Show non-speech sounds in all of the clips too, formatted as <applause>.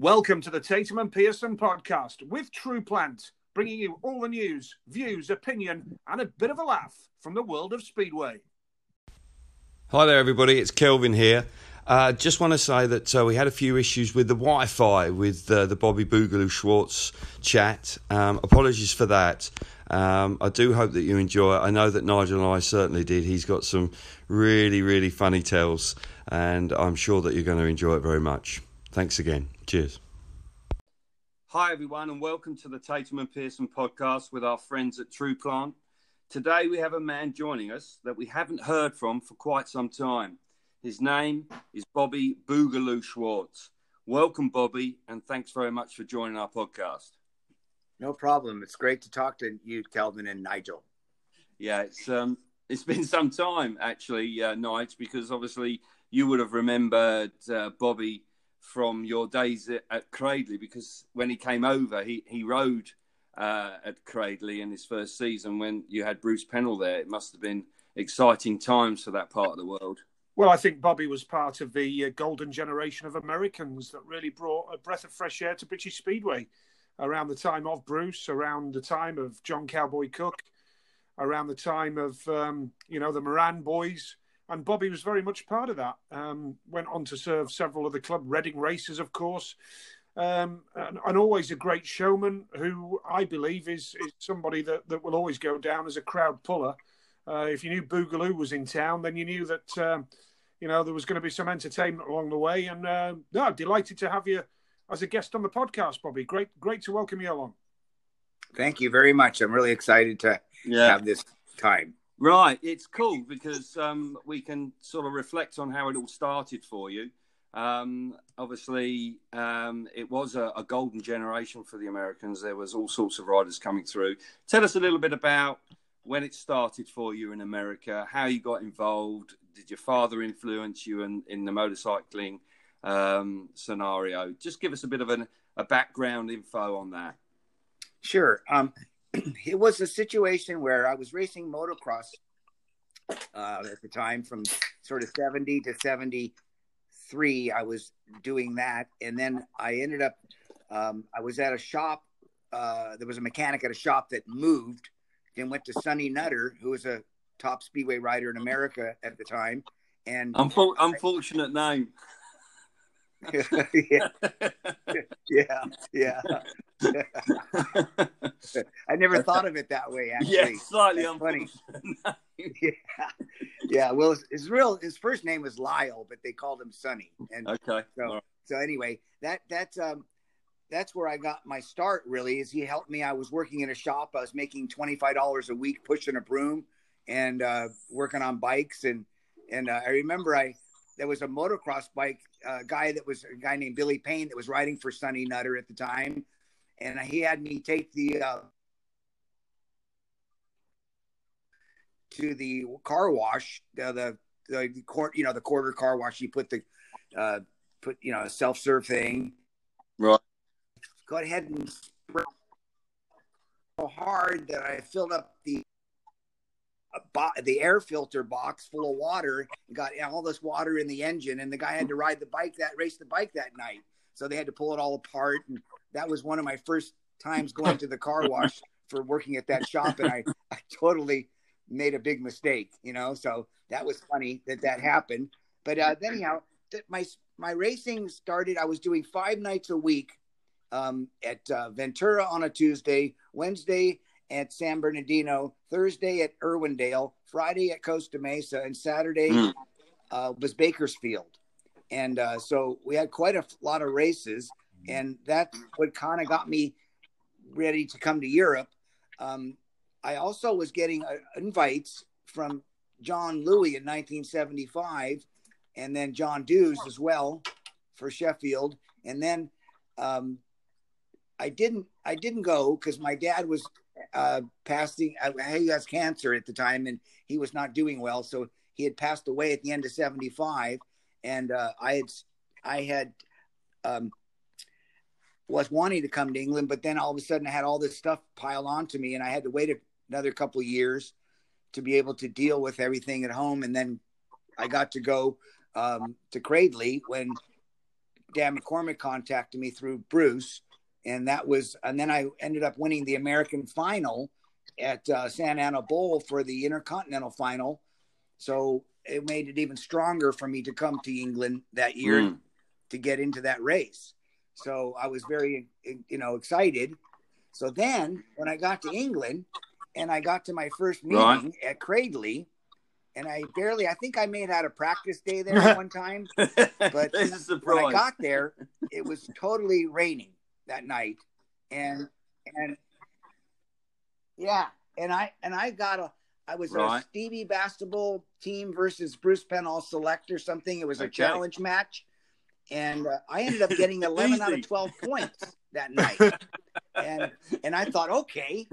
Welcome to the Tatum and Pearson podcast with True Plant, bringing you all the news, views, opinion, and a bit of a laugh from the world of Speedway. Hi there, everybody. It's Kelvin here. Uh, just want to say that uh, we had a few issues with the Wi Fi with uh, the Bobby Boogaloo Schwartz chat. Um, apologies for that. Um, I do hope that you enjoy it. I know that Nigel and I certainly did. He's got some really, really funny tales, and I'm sure that you're going to enjoy it very much. Thanks again. Cheers. Hi, everyone, and welcome to the Tatum and Pearson podcast with our friends at True Plant. Today, we have a man joining us that we haven't heard from for quite some time. His name is Bobby Boogaloo Schwartz. Welcome, Bobby, and thanks very much for joining our podcast. No problem. It's great to talk to you, Kelvin and Nigel. Yeah, it's um, it's been some time actually, uh, Nigel, because obviously you would have remembered uh, Bobby from your days at, at Cradley because when he came over, he he rode uh, at Cradley in his first season when you had Bruce Penhall there. It must have been exciting times for that part of the world. Well, I think Bobby was part of the uh, golden generation of Americans that really brought a breath of fresh air to British Speedway around the time of Bruce, around the time of John Cowboy Cook, around the time of um, you know the Moran boys and Bobby was very much part of that. Um, went on to serve several of the club Reading Racers, of course, um, and, and, always a great showman who I believe is, is somebody that, that will always go down as a crowd puller. Uh, if you knew Boogaloo was in town, then you knew that um, you know there was going to be some entertainment along the way. And uh, no, delighted to have you as a guest on the podcast, Bobby. Great, great to welcome you along. Thank you very much. I'm really excited to yeah. have this time. Right, it's cool because um, we can sort of reflect on how it all started for you. Um, obviously, um, it was a, a, golden generation for the Americans. There was all sorts of riders coming through. Tell us a little bit about when it started for you in America, how you got involved. Did your father influence you in, in the motorcycling um, scenario? Just give us a bit of an, a background info on that. Sure. Um, it was a situation where I was racing motocross uh, at the time from sort of 70 to 73. I was doing that. And then I ended up, um, I was at a shop. Uh, there was a mechanic at a shop that moved and went to Sonny Nutter, who was a top speedway rider in America at the time. And Unfor- unfortunate name. <laughs> yeah, yeah, yeah. <laughs> I never thought of it that way. Actually, yeah, slightly funny. <laughs> yeah, yeah. Well, his, his, real his first name was Lyle, but they called him Sonny. And okay. So, right. so anyway, that that's um that's where I got my start. Really, is he helped me. I was working in a shop. I was making twenty five dollars a week pushing a broom and uh, working on bikes and and uh, I remember I there was a motocross bike uh, guy that was a guy named Billy Payne that was riding for Sonny Nutter at the time, and he had me take the uh, to the car wash, uh, the the the court, you know, the quarter car wash. You put the uh, put you know a self serve thing, right? Go ahead and so hard that I filled up the the air filter box full of water and got all this water in the engine. And the guy had to ride the bike that race the bike that night. So they had to pull it all apart. And that was one of my first times going to the car wash for working at that shop. And I, I totally made a big mistake, you know? So that was funny that that happened. But uh, anyhow, my, my racing started, I was doing five nights a week um, at uh, Ventura on a Tuesday, Wednesday at San Bernardino, Thursday at Irwindale, Friday at Costa Mesa, and Saturday mm. uh, was Bakersfield. And uh, so we had quite a lot of races, and that's what kind of got me ready to come to Europe. Um, I also was getting uh, invites from John Louis in 1975, and then John Dews as well for Sheffield. And then um, I didn't I didn't go because my dad was uh, passing. Uh, he has cancer at the time, and he was not doing well. So he had passed away at the end of '75, and uh, I had I had um, was wanting to come to England, but then all of a sudden I had all this stuff piled onto me, and I had to wait another couple years to be able to deal with everything at home, and then I got to go um, to Cradley when Dan McCormick contacted me through Bruce, and that was, and then I ended up winning the American final at uh, Santa Ana Bowl for the Intercontinental final. So it made it even stronger for me to come to England that year Mm. to get into that race. So I was very, you know, excited. So then when I got to England and I got to my first meeting Right. at Cradley, and I barely, I think I have had a practice day there <laughs> one time. But when I got there, it was totally raining that night, and and yeah, and I and I got a I was at a Steve Bastable team versus Bruce Penhall Select or something. It was a Okay. challenge match, and uh, I ended up getting <laughs> eleven out of twelve <laughs> points that night, and and I thought, okay,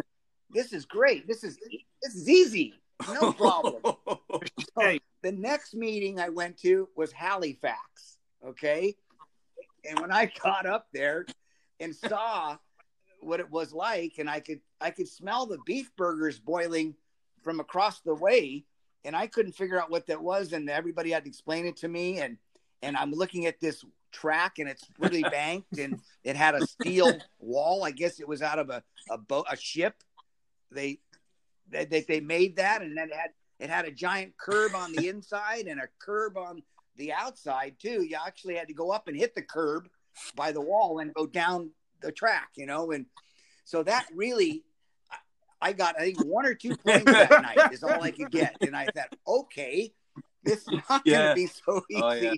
this is great. This is this is easy, no problem. <laughs> Hey. the next meeting I went to was Halifax. Okay. And when I got up there and saw what it was like, and I could I could smell the beef burgers boiling from across the way, and I couldn't figure out what that was, and everybody had to explain it to me. And and I'm looking at this track, and it's really <laughs> banked, and it had a steel wall. I guess it was out of a a boat, a ship. They they they, they made that, and then it had it had a giant curb on the inside and a curb on the outside too. You actually had to go up and hit the curb by the wall and go down the track, you know. And so that really, I- got I think one or two <laughs> points that night is all I could get, and I thought, okay, this is not Yeah. going to be so easy. Oh, yeah.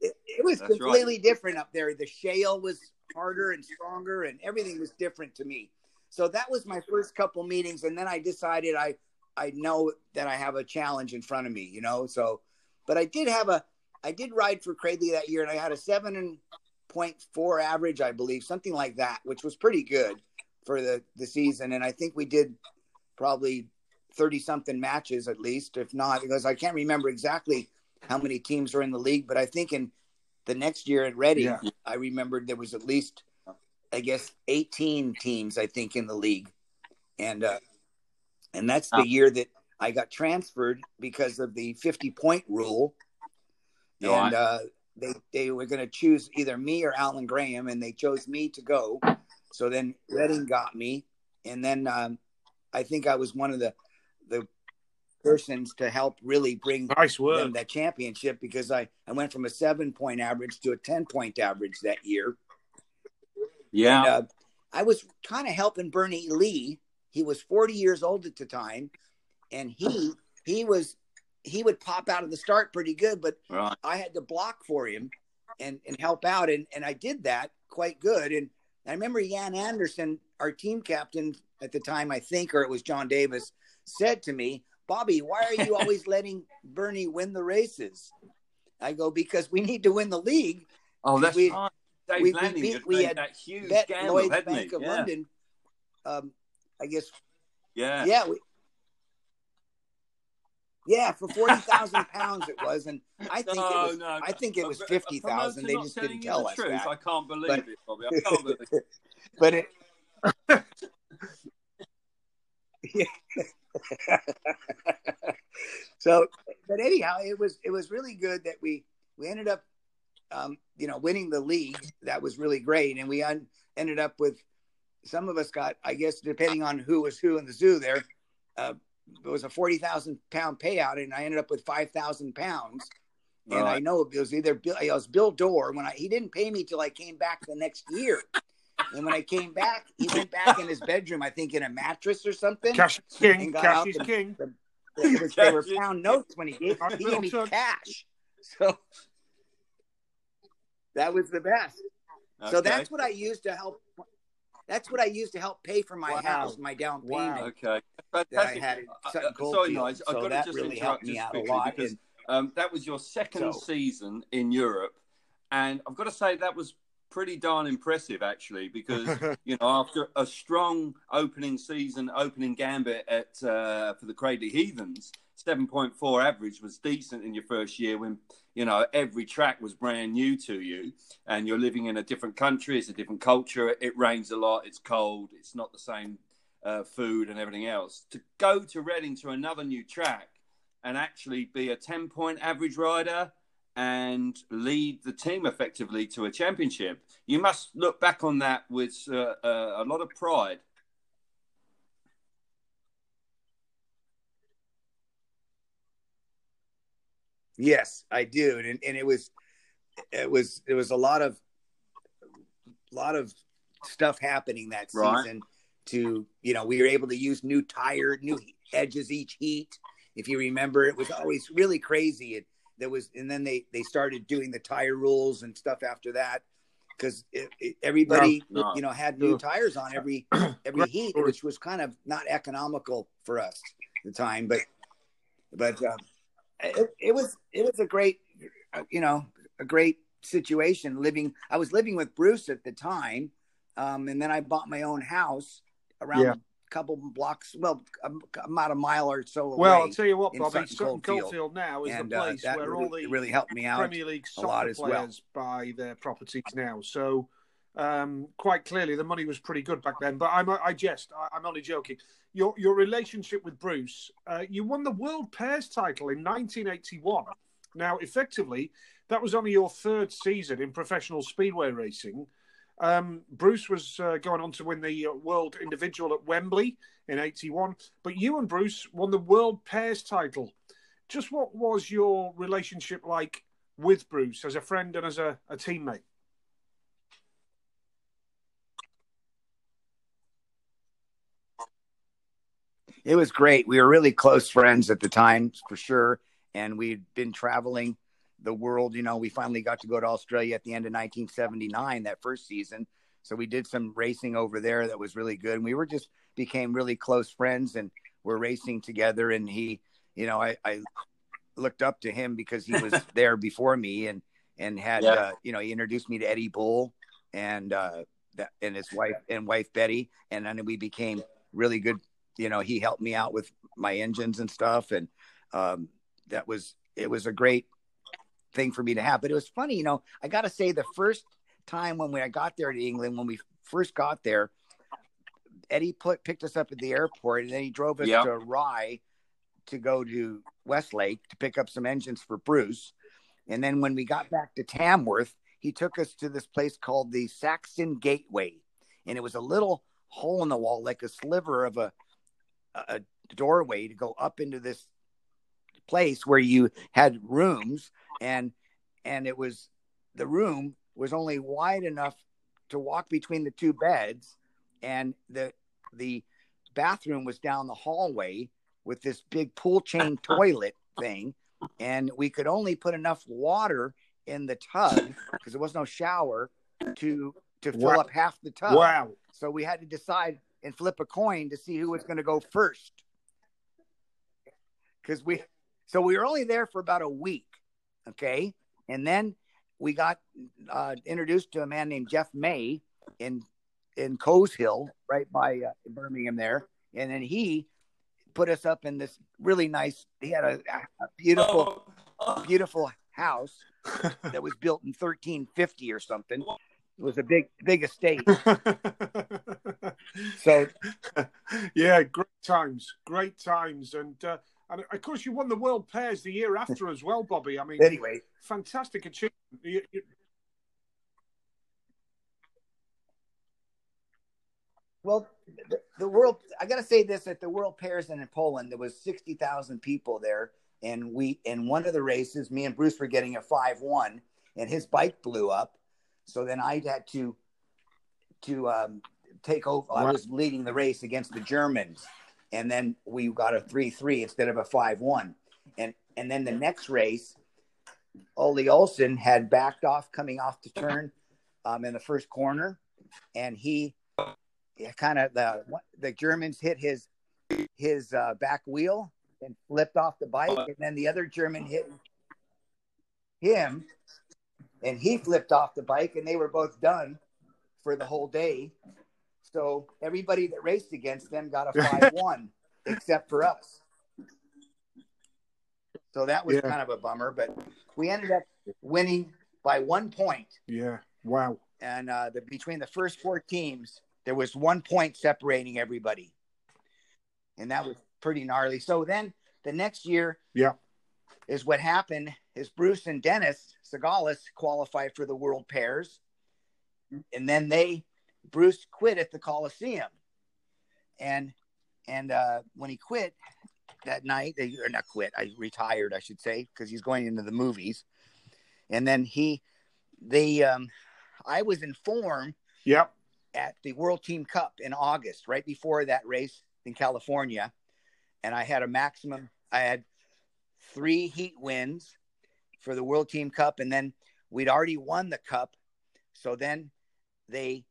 it, it was That's right. completely different up there. The shale was harder and stronger, and everything was different to me. So that was my first couple meetings, and then I decided I I know that I have a challenge in front of me, you know. So, but I did have a I did ride for Cradley that year, and I had a seven and point four average, I believe, something like that, which was pretty good for the the season. And I think we did probably thirty something matches at least, if not, because I can't remember exactly how many teams were in the league, but I think in the next year at Reading, Yeah. I remembered there was at least, I guess, 18 teams, I think, in the league. And, uh, and that's the Oh. year that I got transferred because of the 50 point rule. Right. And, uh, they, they were going to choose either me or Alan Grahame, and they chose me to go. So then Reading got me. And then, um, I think I was one of the, the persons to help really bring Nice them that championship because I, I went from a seven point average to a 10 point average that year. yeah. And, uh, I was kind of helping Bernie Leigh. He was 40 years old at the time, and he he was he would pop out of the start pretty good, but right. I had to block for him and and help out, and and I did that quite good. And I remember Jan Andersen, our team captain at the time, I think, or it was John Davis, said to me, "Bobby, why are you always <laughs> letting Bernie win the races?" I go because we need to win the league. Oh, that's we- right. Dave we- we Lanning beat- just we had that huge Bet gamble, Lloyd's Bank he? of yeah. London. Um, I guess Yeah. yeah, we, yeah, for forty thousand <laughs> pounds it was, and I think no, it was. no. I think it was fifty thousand. They just didn't tell us truth. that. I can't believe But- it, Bobby. I can't believe it. <laughs> But it. <laughs> so, but anyhow, it was it was really good that we we ended up, um, you know, winning the league. That was really great, and we un- ended up with some of us got, I guess, depending on who was who in the zoo there. Uh, it was a forty thousand pound payout, and I ended up with five thousand pounds. And I know it was either Bill, it was Bill Dore when I he didn't pay me till I came back the next year. <laughs> And when I came back, he went back in his bedroom, I think in a mattress or something. Cash king. Cash is the- king. It was, they were <laughs> pound notes when he gave, he gave me cash. So that was the best. So that's what I used to help. That's what I used to help pay for my Wow. house, my down Wow. payment. Okay. That I had Uh, Sorry. Nigel. I've So got to just really interrupt just quickly lot. because And um, that was your second So- season in Europe, and I've got to say that was pretty darn impressive, actually, because <laughs> you know after a strong opening season, opening gambit at uh, for the Cradley Heathens, seven point four average was decent in your first year when you know every track was brand new to you, and you're living in a different country, it's a different culture, it rains a lot, it's cold, it's not the same uh, food and everything else. To go to Reading to another new track and actually be a 10 point average rider and lead the team effectively to a championship. You must look back on that with uh, uh, a lot of pride. Yes, I do, and and it was it was there was a lot of a lot of stuff happening that season. Right. To you know, we were able to use new tire, new edges each heat. If you remember, it was always really crazy. It there was, and then they they started doing the tire rules and stuff after that because everybody no, no, you know had new tires on every <clears throat> every heat, which was kind of not economical for us at the time. But but um, it, it was it was a great you know a great situation living. I was living with Bruce at the time, um, and then I bought my own house around yeah couple blocks, well, about a mile or so away. Well, I'll tell you what, Bobby, Sutton Coldfield, Coldfield now is and, the uh, place uh, where really, all the really helped me out Premier League soccer players well. buy their properties now. So, um, quite clearly, the money was pretty good back then. But I'm, I jest. I, am only joking. Your your relationship with Bruce, uh, you won the World Pairs title in 1981. Now, effectively, that was only your third season in professional speedway racing. Um, Bruce was uh, going on to win the uh, World Individual at Wembley in 81, but you and Bruce won the World Pairs title. Just what was your relationship like with Bruce as a friend and as a, a teammate? It was great. We were really close friends at the time, for sure. And we'd been traveling the world. You know, we finally got to go to Australia at the end of 1979, that first season. So we did some racing over there that was really good. And we were just became really close friends and we're racing together. And he, you know, I, I looked up to him because he was <laughs> there before me and, and had, yeah. uh, you know, he introduced me to Eddie Bull and, uh, that, and his wife and wife Betty. And then we became really good. You know, he helped me out with my engines and stuff. And, um, that was, it was a great thing for me to have. But it was funny, you know, I got to say, the first time when we, I got there to England, when we first got there, Eddie put, picked us up at the airport and then he drove us yep. to Rye to go to Weslake to pick up some engines for Bruce. And then when we got back to Tamworth, he took us to this place called the Saxon Gateway. And it was a little hole in the wall, like a sliver of a, a doorway to go up into this place where you had rooms and and it was the room was only wide enough to walk between the two beds and the the bathroom was down the hallway with this big pool chain <laughs> toilet thing and we could only put enough water in the tub because there was no shower to to fill wow. up half the tub. Wow. So we had to decide and flip a coin to see who was going to go first. Cuz we so we were only there for about a week Okay. And then we got uh, introduced to a man named Jeff May in in Coleshill, right by uh, Birmingham there. And then he put us up in this really nice, he had a, a beautiful, oh. beautiful house that was built in 1350 or something. It was a big, big estate. <laughs> so, yeah, great times, great times. And uh, and of course, you won the World Pairs the year after as well, Bobby. I mean, anyway, fantastic achievement. You, you... Well, the, the, world, I got to say this at the World Pairs and in Poland, there was 60,000 people there. And we, in one of the races, me and Bruce were getting a 5 1, and his bike blew up. So then I had to, to, um, take over. Wow. I was leading the race against the Germans and then we got a three three instead of a five one, and and then the next race, Ole Olsen had backed off coming off the turn, um, in the first corner, and he, kind of the the Germans hit his his uh, back wheel and flipped off the bike, and then the other German hit him, and he flipped off the bike, and they were both done for the whole day. So everybody that raced against them got a <laughs> 5 1, except for us. So that was yeah. kind of a bummer, but we ended up winning by one point. Yeah. Wow. And uh, the, between the first four teams, there was one point separating everybody. And that was pretty gnarly. So then the next year, yeah, is what happened is Bruce and Dennis Sigalos qualified for the World Pairs, and then they Bruce quit at the Coliseum, and and uh, when he quit that night, they, or not quit, I retired, I should say, because he's going into the movies, and then he, they, um, I was informed, Yep. at the World Team Cup in August, right before that race in California, and I had a maximum. I had three heat wins for the World Team Cup, and then we'd already won the cup. So then they,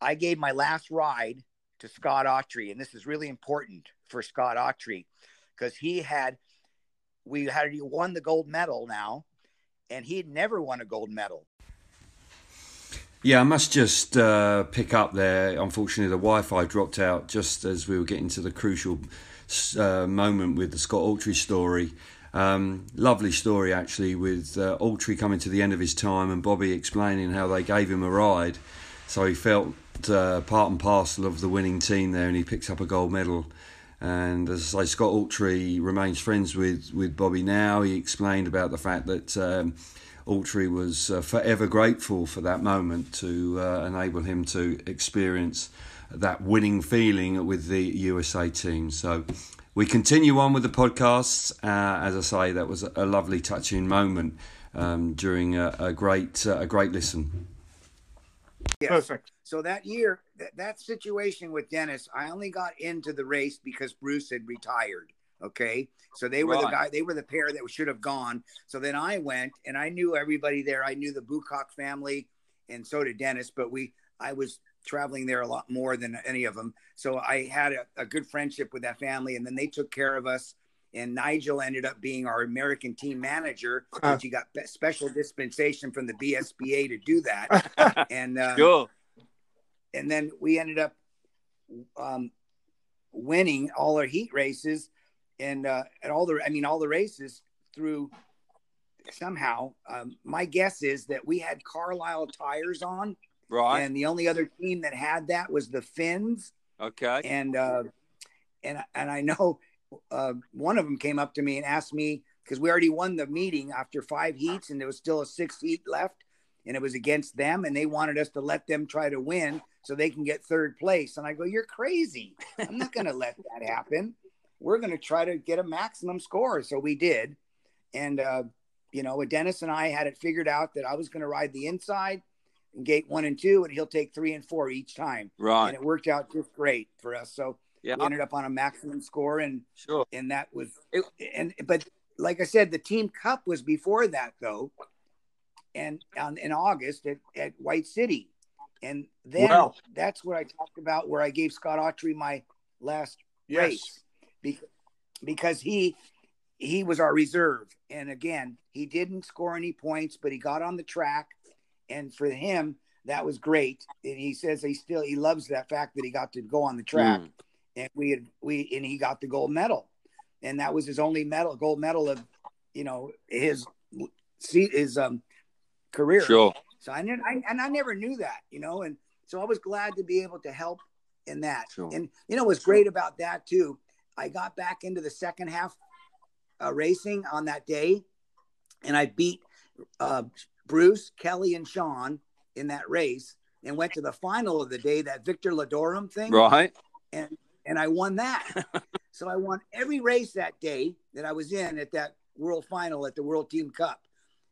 I gave my last ride to Scott Autry, and this is really important for Scott Autry because he had, we had won the gold medal now, and he had never won a gold medal. Yeah, I must just uh, pick up there. Unfortunately, the Wi-Fi dropped out just as we were getting to the crucial uh, moment with the Scott Autry story. Um, lovely story actually, with uh, coming to the end of his time and Bobby explaining how they gave him a ride, so he felt uh, part and parcel of the winning team there, and he picks up a gold medal. And as I say, Scott Autry remains friends with, with Bobby now. He explained about the fact that um, was uh, forever grateful for that moment to uh, enable him to experience that winning feeling with the USA team. So we continue on with the podcasts. Uh, as I say, that was a lovely, touching moment um, during a, a great, uh, a great listen. Yes. Perfect. So that year, that, that situation with Dennis, I only got into the race because Bruce had retired. Okay. So they were the guy, they were the pair that should have gone. So then I went and I knew everybody there. I knew the Boocock family and so did Dennis, but we, I was traveling there a lot more than any of them. So I had a, a good friendship with that family and then they took care of us. And Nigel ended up being our American team manager, Uh. which he got special dispensation from the BSPA to do that. <laughs> And um, sure. and then we ended up um, winning all our heat races and uh, at all the I mean all the races through somehow. Um, my guess is that we had Carlisle tires on, Right. and the only other team that had that was the Finns, okay. and uh, and and I know uh, one of them came up to me and asked me because we already won the meeting after five heats, and there was still a sixth heat left, and it was against them, and they wanted us to let them try to win so they can get third place. And I go, "You're crazy! I'm not going to let that happen. We're going to try to get a maximum score." So we did, and uh, you know, Dennis and I had it figured out that I was going to ride the inside in gate one and two, and he'll take three and four each time Right. and it worked out just great for us. So Yeah. we ended up on a maximum score, and Sure. and that was It- and but like I said, the team cup was before that though, and on, in August at, at White City, and then Wow. that's what I talked about where I gave Scott Autry my last Yes. race Be- because he he was our reserve, and again he didn't score any points, but he got on the track, and for him that was great. And he says he still he loves that fact that he got to go on the track Mm. and we had we and he got the gold medal, and that was his only medal, gold medal of, you know, his see his um career. Sure. So I, I and I never knew that, you know, and so I was glad to be able to help in that. Sure. And you know what's great about that too? I got back into the second half uh, racing on that day, and I beat uh, Bruce, Kelly, and Sean in that race, and went to the final of the day, that Victor Ludorum thing Right. and and I won that. <laughs> so I won every race that day that I was in at that world final at the World Team Cup.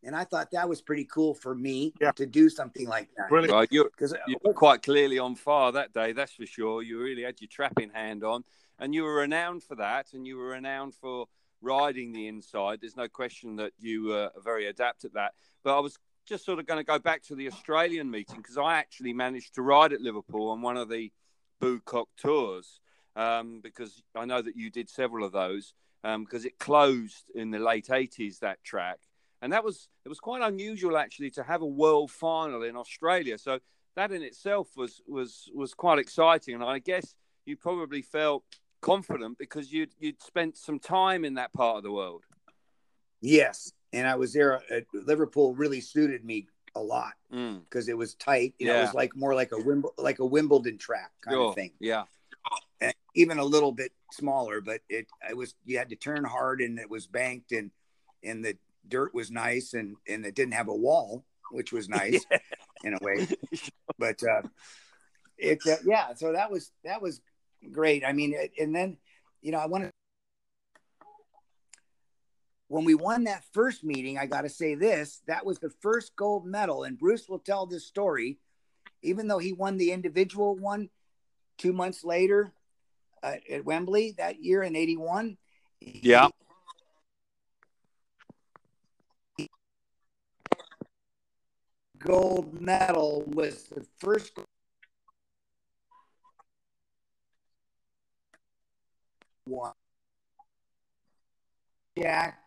And I thought that was pretty cool for me Yeah. to do something like that. Brilliant. Right. You're, Because you were quite clearly on fire that day, that's for sure. You really had your trapping hand on, and you were renowned for that, and you were renowned for riding the inside. There's no question that you were very adept at that. But I was just sort of going to go back to the Australian meeting because I actually managed to ride at Liverpool on one of the Boocock tours um, because I know that you did several of those because it closed in the late 80s, that track. And that was it was quite unusual actually to have a world final in Australia. So that in itself was was was quite exciting, and I guess you probably felt confident because you'd you'd spent some time in that part of the world. yes, and I was there at Liverpool. Really suited me a lot Mm, because it was tight. You know, it was like more like a Wimble, like a Wimbledon track kind of thing. Yeah. and even a little bit smaller, but it I was you had to turn hard and it was banked and and the dirt was nice, and and it didn't have a wall, which was <laughs> nice Yeah. in a way. But uh, it, uh, yeah, so that was that was great. I mean, it- and then you know, I want to. When we won that first meeting, I got to say this: that was the first gold medal, and Bruce will tell this story. Even though he won the individual one two months later uh, at Wembley that year in '81, Yeah. gold medal was the first one. Jack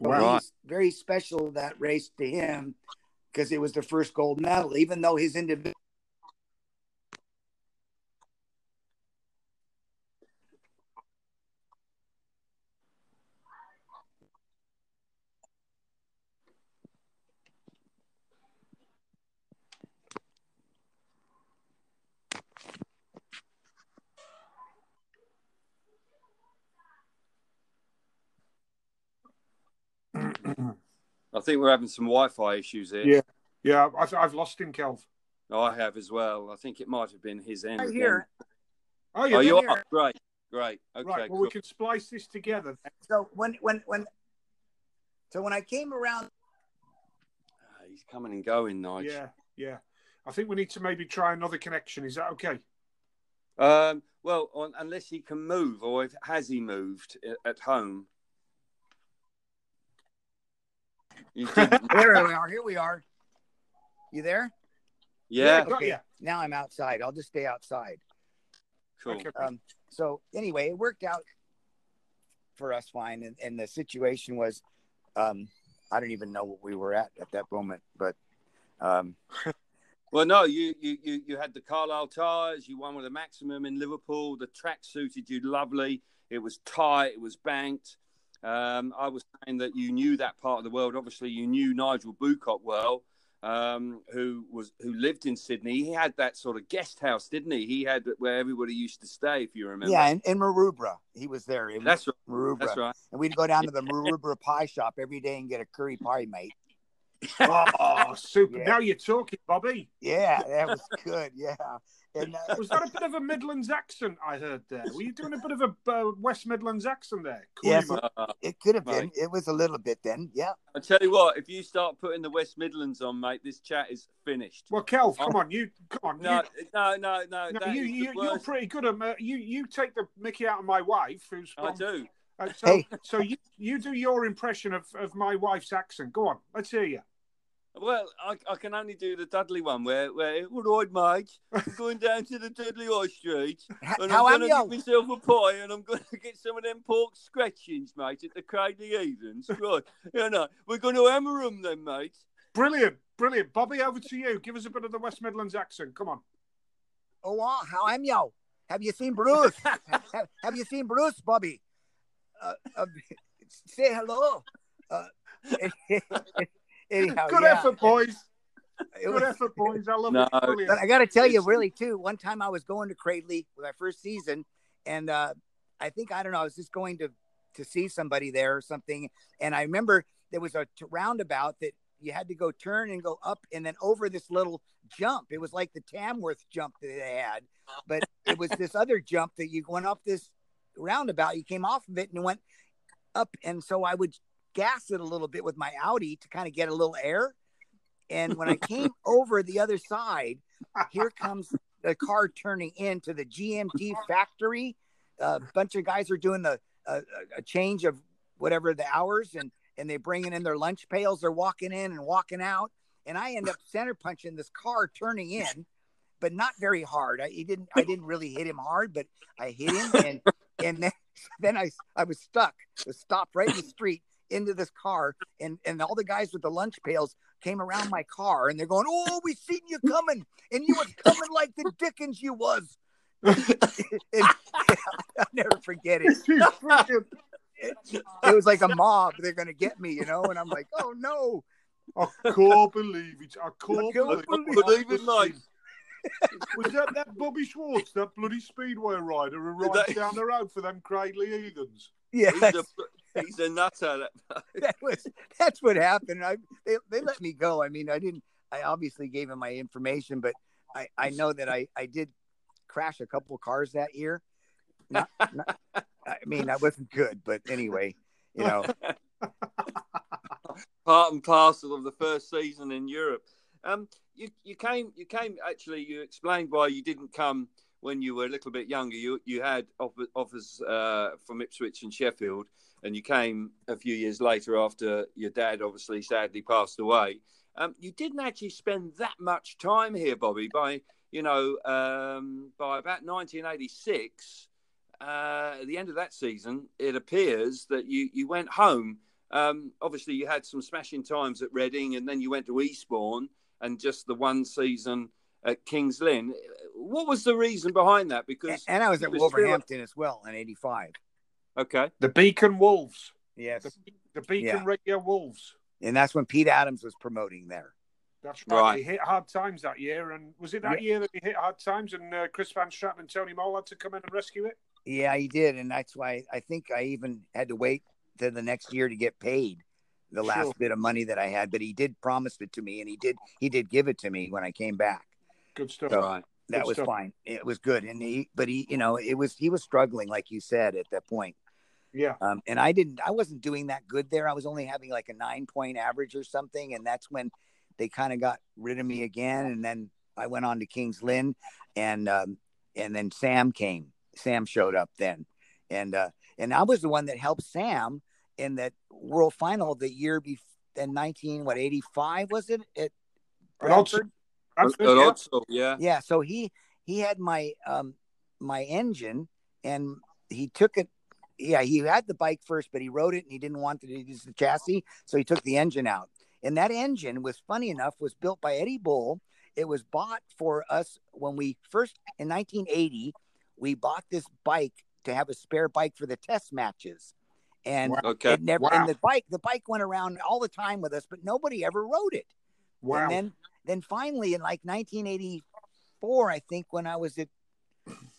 Wow. He's very special that race to him because it was the first gold medal, even though his individual. I think we're having some Wi-Fi issues here. Yeah. Yeah, I've, I've lost him, Kelv. I have as well. I think it might have been his end. Right here. Oh, Oh, yeah. you here. are great, great. Okay, right. Well, cool. we can splice this together. So when when when so when I came around Ah, He's coming and going, Nige. Yeah, yeah. I think we need to maybe try another connection. Is that okay? Um, well, on, unless he can move, or if, has he moved at home? You didn't. <laughs> There we are. Here we are. You there? yeah, Got ya. Now I'm outside. I'll just stay outside. cool. Um, so anyway, it worked out for us fine, and, and the situation was, um, I don't even know what we were at at that moment, but um, <laughs> Well, no, you, you you you had the Carlisle tires. You won with a maximum in Liverpool. The track suited you lovely. It was tight. It was banked. Um, I was saying that you knew that part of the world. Obviously, you knew Nigel Boocock well, um, who was who lived in Sydney. He had that sort of guest house, didn't he? He had where everybody used to stay, if you remember. yeah, in, in Maroubra, he was there. In that's right. Maroubra, That's right. and we'd go down to the Maroubra pie shop every day and get a curry pie, mate. <laughs> Oh, super. Yeah. Now you're talking, Bobby. Yeah, that was good. Yeah, and uh, Was that a bit of a Midlands accent I heard there? Were you doing a bit of a uh, West Midlands accent there? Cool, Yes. Uh, it could have been. It was a little bit then. Yeah. I tell you what, if you start putting the West Midlands on, mate, this chat is finished. Well, Kelv, come on, you come on. No, you, no, no, no. no, You, you, you're pretty good at uh, you. You take the Mickey out of my wife, who's I do. uh, so, Hey. so you you do your impression of, of my wife's accent. Go on, let's hear you. Well, I, I can only do the Dudley one where, where all right, mate, I'm going down to the Dudley High Street <laughs> and How I'm going to you? get myself a pie and I'm going to get some of them pork scratchings, mate, at the Cradley Heathens. <laughs> Right, you know, we're going to hammer 'em then, mate. Brilliant, brilliant. Bobby, over to you. Give us a bit of the West Midlands accent. Come on. Oh, wow. how am you? Have you seen Bruce? have, <laughs> have you seen Bruce, Bobby? Uh, uh, say hello. Uh, anyhow, Good yeah, effort, boys. it Good was- effort, boys. I love No. it. Brilliant. But I got to tell you, really, too. One time I was going to Cradley with my first season, and uh, I think I don't know. I was just going to to see somebody there or something, and I remember there was a t- roundabout that you had to go turn and go up and then over this little jump. It was like the Tamworth jump that they had, but it was this other jump that you went up this roundabout. You came off of it and went up, and so I would gas it a little bit with my Audi to kind of get a little air. And when I came <laughs> over the other side, here comes the car turning into the GMT factory. A bunch of guys are doing the uh, a change of whatever the hours, and and they bringing in their lunch pails. They're walking in and walking out, and I end up center punching this car turning in, but not very hard. I he didn't I didn't really hit him hard, but I hit him, and and then <laughs> then I I was stuck, was stopped right in the street into this car, and and all the guys with the lunch pails came around my car, and they're going, "Oh, we seen you coming, and you was coming like the Dickens you was." <laughs> And <laughs> I'll never forget it. Brilliant. It was like a mob. They're gonna get me, you know. And I'm like, "Oh no!" I can't believe it. I can't, can't believe, believe it, mate. Was that that Bobby Schwartz, that bloody speedway rider who rides That- down the road for them Cradley heathens? Yeah, He's a, he's a nutter. <laughs> that was that's what happened. I they they let me go. I mean, I didn't. I obviously gave him my information, but I I know that I I did crash a couple cars that year. Not, not, I mean, I wasn't good, but anyway, you know. <laughs> part and parcel of the first season in Europe. Um, you you came you came actually you explained why you didn't come when you were a little bit younger. You you had offers uh, from Ipswich and Sheffield, and you came a few years later after your dad obviously sadly passed away. Um, you didn't actually spend that much time here, Bobby. By you know um, by about 1986. Uh, at the end of that season, it appears that you, you went home um, obviously, you had some smashing times at Reading, and then you went to Eastbourne, and just the one season at Kings Lynn. What was the reason behind that? Because And I was at still- Wolverhampton as well in '85. Okay, The Beacon Wolves. Yes, The, the Beacon Yeah. Radio Wolves. and that's when Pete Adams was promoting there. That's right. Right. He hit hard times that year, and was it that year that he hit hard times, and uh, Chris Van Straaten and Tony Mole had to come in and rescue it? Yeah, he did, and that's why I think I even had to wait to the next year to get paid the last Sure. bit of money that I had. But he did promise it to me, and he did he did give it to me when I came back. Good stuff. So- right, That Good was stuff. fine. It was good, and he but he you know it was he was struggling like you said at that point. Yeah. Um, and I didn't I wasn't doing that good there. I was only having like a nine point average or something, and that's when they kind of got rid of me again. And then I went on to Kings Lynn, and um, and then Sam came. Sam showed up then, and uh, and I was the one that helped Sam in that World Final the year before. In nineteen what eighty five was it at Bradford? That's At good, yeah. Odsal, yeah, yeah so he he had my um my engine and he took it yeah he had the bike first but he rode it and he didn't want to use the chassis so he took the engine out. And that engine was funny enough was built by eddie bull. It was bought for us when we first in 1980 we bought this bike to have a spare bike for the test matches. And okay, it never Wow. and the bike the bike went around all the time with us but nobody ever rode it. Wow. and then then finally in like 1984, I think when I was at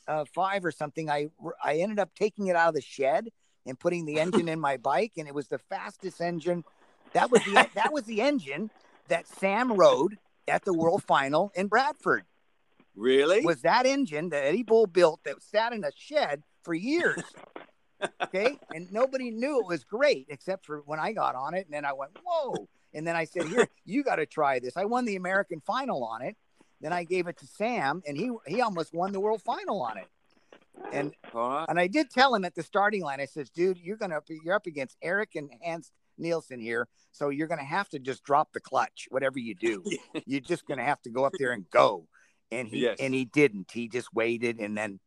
uh, five or something, I I ended up taking it out of the shed and putting the engine in my bike, and it was the fastest engine. That was the that was the engine that Sam rode at the World Final in Bradford. really? Was that engine that Eddie Bull built that sat in a shed for years? <laughs> Okay, and nobody knew it was great except for when I got on it, and then I went whoa, and then I said, "Here, <laughs> you got to try this." I won the American final on it. Then I gave it to Sam, and he he almost won the world final on it. And right, and I did tell him at the starting line, I says, "Dude, you're gonna you're up against Eric and Hans Nielsen here, so you're gonna have to just drop the clutch, whatever you do. <laughs> you're just gonna have to go up there and go." And he Yes. and he didn't. He just waited, and then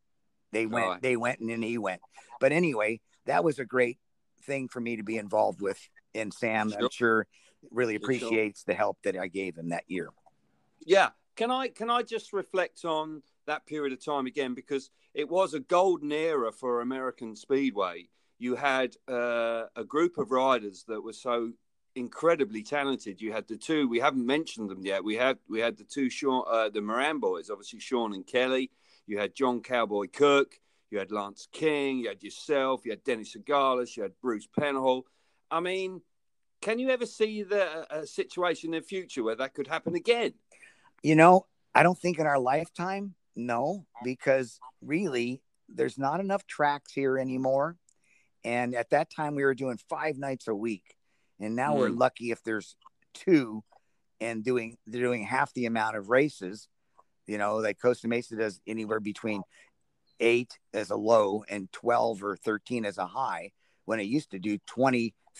they oh, went. right. They went, and then he went. But anyway, that was a great thing for me to be involved with. And Sam, I'm Sure. Really For sure. appreciates the help that I gave him that year. yeah. Can I can I just reflect on that period of time again because it was a golden era for American speedway. You had uh, a group of riders that were so incredibly talented. You had the two we haven't mentioned them yet. We had we had the two Sean, uh, the Moran boys, obviously Sean and Kelly. You had John Cowboy Cook. You had Lance King. You had yourself. You had Dennis Sigalos. You had Bruce Penhall. I mean, can you ever see the a situation in the future where that could happen again? You know, I don't think in our lifetime, no, because really there's not enough tracks here anymore. And at that time, we were doing five nights a week. And now we're hmm. lucky if there's two and doing they're doing half the amount of races. You know, like Costa Mesa does anywhere between eight as a low and 12 or 13 as a high when it used to do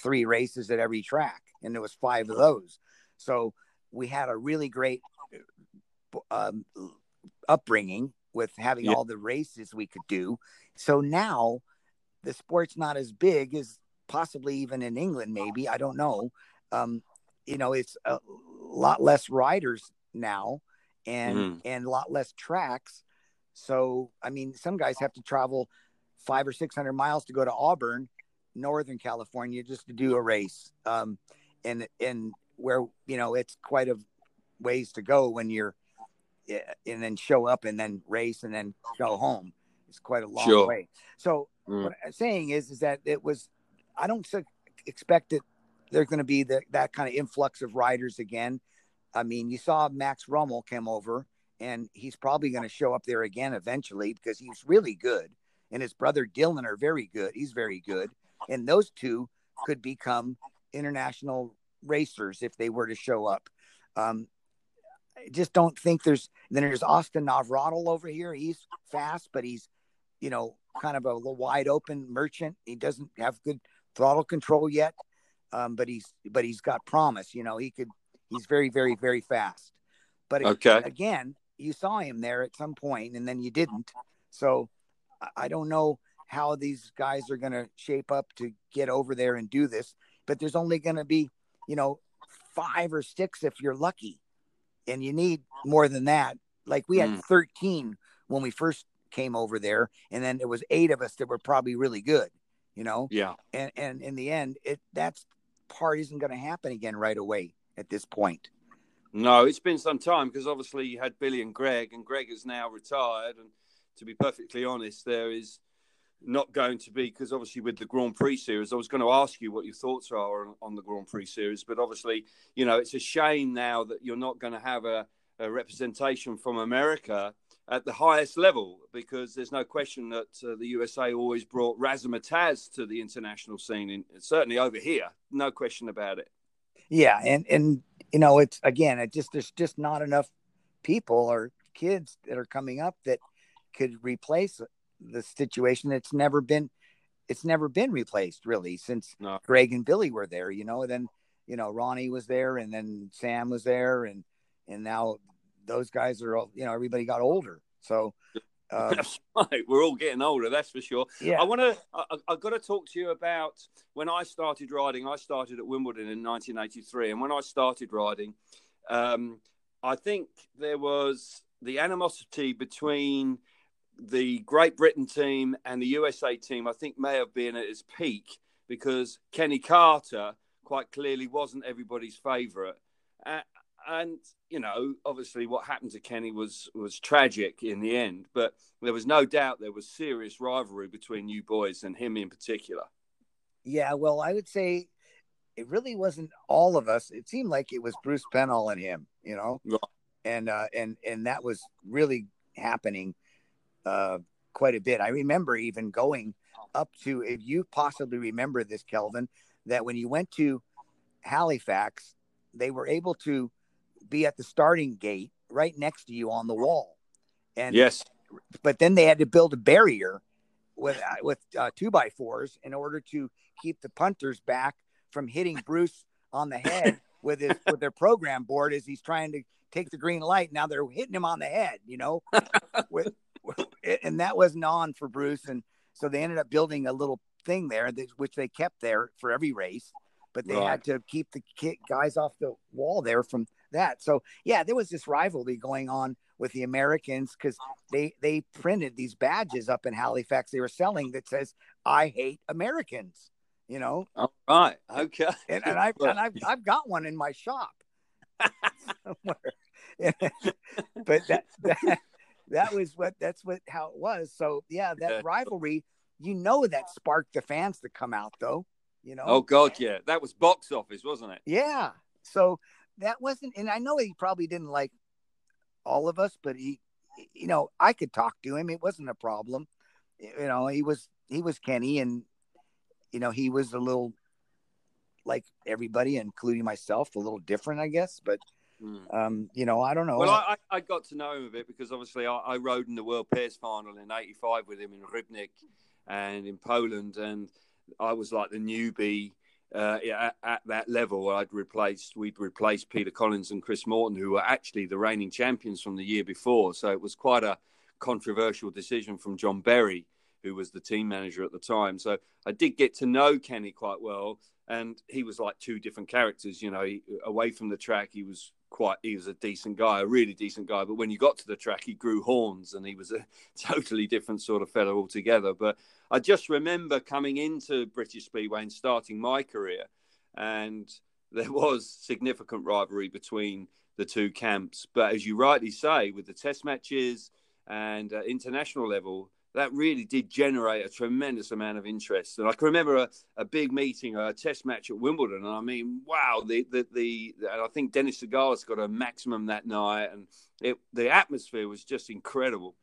23 races at every track. And there was five of those. So we had a really great um, upbringing with having Yeah. all the races we could do. So now the sport's not as big as possibly even in England, maybe. I don't know. Um, you know, it's a lot less riders now and Mhm. and a lot less tracks. So I mean, some guys have to travel five or six hundred miles to go to Auburn, Northern California, just to do a race. Um, and and where you know it's quite a ways to go when you're and then show up and then race and then go home. It's quite a long Sure. way. So Mm. what I'm saying is, is that it was. I don't expect that there's going to be the, that kind of influx of riders again. I mean, you saw Max Ruml come over, and he's probably going to show up there again eventually because he's really good, and his brother Dylan are very good. He's very good, and those two could become international racers if they were to show up. Um, I just don't think there's. Then there's Austin Navratil over here. He's fast, but he's, you know, kind of a little wide open merchant. He doesn't have good throttle control yet, um, but he's but he's got promise. You know, he could. He's very very very fast. But Okay. again, you saw him there at some point, and then you didn't. So I don't know how these guys are going to shape up to get over there and do this. But there's only going to be, you know, five or six if you're lucky, and you need more than that. Like we had Mm. 13 when we first came over there, and then there was eight of us that were probably really good, you know. Yeah. And and in the end, it that's part isn't going to happen again right away at this point. No, it's been some time because obviously you had Billy and Greg, and Greg is now retired. And to be perfectly honest, there is not going to be because obviously with the Grand Prix series, I was going to ask you what your thoughts are on, on the Grand Prix series, but obviously, you know, it's a shame now that you're not going to have a, a representation from America at the highest level because there's no question that uh, the USA always brought Razzmatazz to the international scene, in, certainly over here, no question about it. Yeah, and and you know, it's again, it just there's just not enough people or kids that are coming up that could replace the situation. It's never been it's never been replaced really since No. Greg and Billy were there, you know, and then you know, Ronnie was there and then Sam was there and and now those guys are all, you know, everybody got older. So <laughs> uh, That's right. We're all getting older, that's for sure. yeah. I want to. I, I've got to talk to you about when I started riding. I started at Wimbledon in 1983, and when I started riding, um, I think there was the animosity between the Great Britain team and the USA team. I think may have been at its peak because Kenny Carter quite clearly wasn't everybody's favourite. Uh, and you know, obviously, what happened to Kenny was was tragic in the end. But there was no doubt there was serious rivalry between you boys and him in particular. Yeah, well, I would say it really wasn't all of us. It seemed like it was Bruce Penhall and him, you know, Right. and uh, and and that was really happening uh, quite a bit. I remember even going up to, if you possibly remember this, Kelvin, that when you went to Halifax, they were able to be at the starting gate right next to you on the wall, and yes, but then they had to build a barrier with uh, with uh, two by fours in order to keep the punters back from hitting Bruce on the head <laughs> with his with their program board as he's trying to take the green light. Now they're hitting him on the head, you know, <laughs> with, with- <laughs> and that wasn't on for Bruce, and so they ended up building a little thing there, that, which they kept there for every race, but they Right. had to keep the guys off the wall there from that. So yeah, there was this rivalry going on with the Americans because they they printed these badges up in Halifax they were selling that says "I hate Americans," you know, all right, okay. and, and I've and I've I've got one in my shop <laughs> <laughs> but that, that that was what that's what how it was. So yeah, that Yeah. rivalry, you know, that sparked the fans to come out though. You know, Oh God, yeah, that was box office, wasn't it? yeah. So that wasn't, and I know he probably didn't like all of us, but he, you know, I could talk to him. It wasn't a problem. You know, he was he was Kenny, and you know, he was a little like everybody, including myself, a little different, I guess. But Mm. um, you know, I don't know. Well, I, I got to know him a bit because obviously I, I rode in the World Pairs final in '85 with him in Rybnik and in Poland, and I was like the newbie uh, at, at that level. I'd replaced we'd replaced Peter Collins and Chris Morton, who were actually the reigning champions from the year before. So it was quite a controversial decision from John Berry, who was the team manager at the time. So I did get to know Kenny quite well, and he was like two different characters. You know, he, away from the track, he was quite he was a decent guy, a really decent guy. But when you got to the track, he grew horns, and he was a <laughs> totally different sort of fellow altogether. But I just remember coming into British Speedway and starting my career, and <laughs> there was significant rivalry between the two camps. But as you rightly say, with the test matches and uh, international level, that really did generate a tremendous amount of interest. And I can remember a, a big meeting, a test match at Wimbledon, and I mean, wow, the the, the and I think Dennis Sigalos got a maximum that night, and it the atmosphere was just incredible.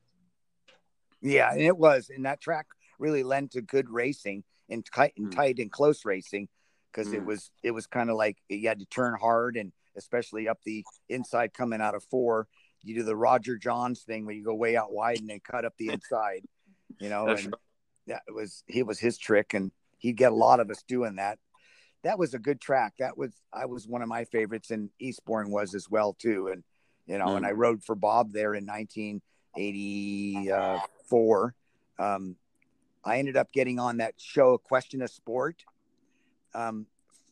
Yeah, and it was, and that track really lent to good racing and tight and, mm. tight and close racing because mm. it was it was kind of like you had to turn hard and especially up the inside coming out of four. You do the Roger Johns thing where you go way out wide and then cut up the <laughs> inside, you know. That's and right. that was he was his trick, and he'd get a lot of us doing that. That was a good track. That was I was one of my favorites, and Eastbourne was as well too. And you know, mm. and I rode for Bob there in 1984. Um, I ended up getting on that show, A Question of Sport. Um,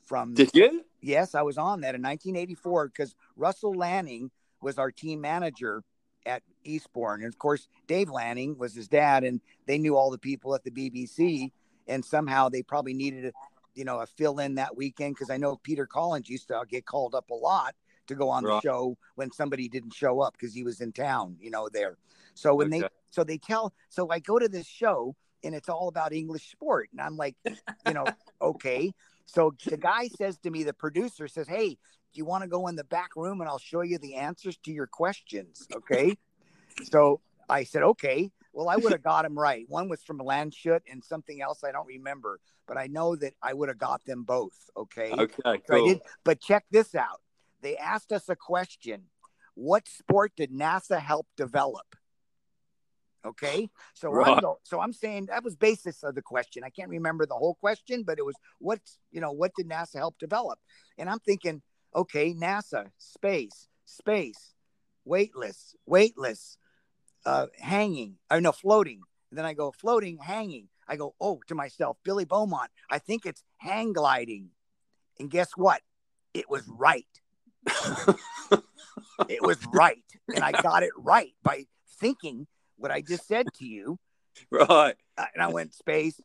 from did you? Yes, I was on that in 1984 because Russell Lanning was our team manager at Eastbourne, and of course Dave Lanning was his dad, and they knew all the people at the BBC, and somehow they probably needed a, you know, a fill in that weekend because I know Peter Collins used to get called up a lot to go on right. the show when somebody didn't show up because he was in town, you know, there. So when okay. they so they tell so I go to this show and it's all about English sport. And I'm like, you know, <laughs> okay. So the guy says to me, the producer says, Hey, you want to go in the back room and I'll show you the answers to your questions? Okay. <laughs> so I said, Okay. Well, I would have got them right. One was from Landshut and something else I don't remember, but I know that I would have got them both. Okay. Okay. Cool. So I did, but check this out. They asked us a question What sport did NASA help develop? Okay. So right. I'm so I'm saying that was basis of the question. I can't remember the whole question, but it was what you know, what did NASA help develop? And I'm thinking, okay, NASA, space, space, weightless, weightless, uh, hanging, or no, floating. And then I go floating, hanging. I go, oh, to myself, Billy Beaumont. I think it's hang gliding. And guess what? It was right. <laughs> it was right. And I got it right by thinking what I just said to you. Right. Uh, and I went space,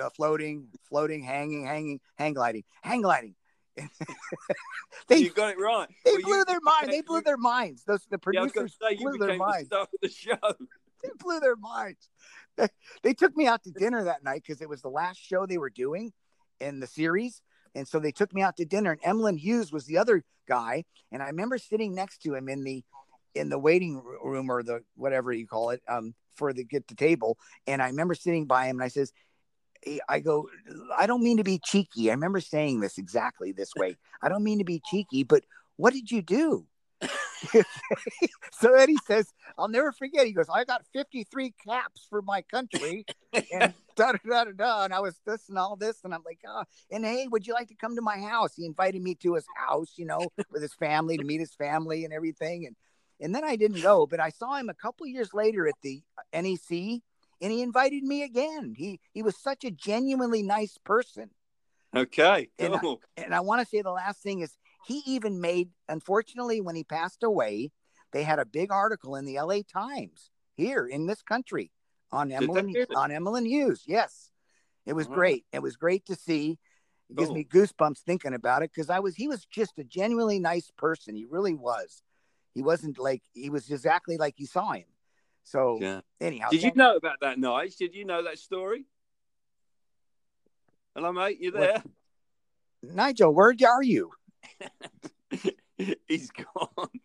uh, floating, floating, hanging, hanging, hang gliding, hang gliding. <laughs> they you got it right. They well, blew you, their mind. They blew their minds. Those the producers yeah, say, blew their minds. The, the show. <laughs> they blew their minds. They, they took me out to dinner that night because it was the last show they were doing in the series. And so they took me out to dinner, and Emlyn Hughes was the other guy. And I remember sitting next to him in the in the waiting room or the whatever you call it um, for the get the table. And I remember sitting by him and I says, Eh, I go, I don't mean to be cheeky. I remember saying this exactly this <laughs> way. I don't mean to be cheeky, but what did you do? <laughs> so then he says, I'll never forget. He goes, I got 53 caps for my country and <laughs> da da da da da. And I was this and all this. And I'm like, oh, and hey, would you like to come to my house? He invited me to his house, you know, with his family to meet his family and everything. And and then I didn't go, but I saw him a couple years later at the NEC and he invited me again. He he was such a genuinely nice person. Okay. Cool. And I, I want to say the last thing is he even made unfortunately when he passed away, they had a big article in the LA Times here in this country on Emily on Emlyn Hughes. Yes. It was great. It was great to see. It gives me goosebumps thinking about it because I was he was just a genuinely nice person. He really was. He wasn't like he was exactly like you saw him. So yeah. anyhow, did you know about that night? Did you know that story? Hello, mate. You there? What? Nigel, where are you? <laughs> He's gone.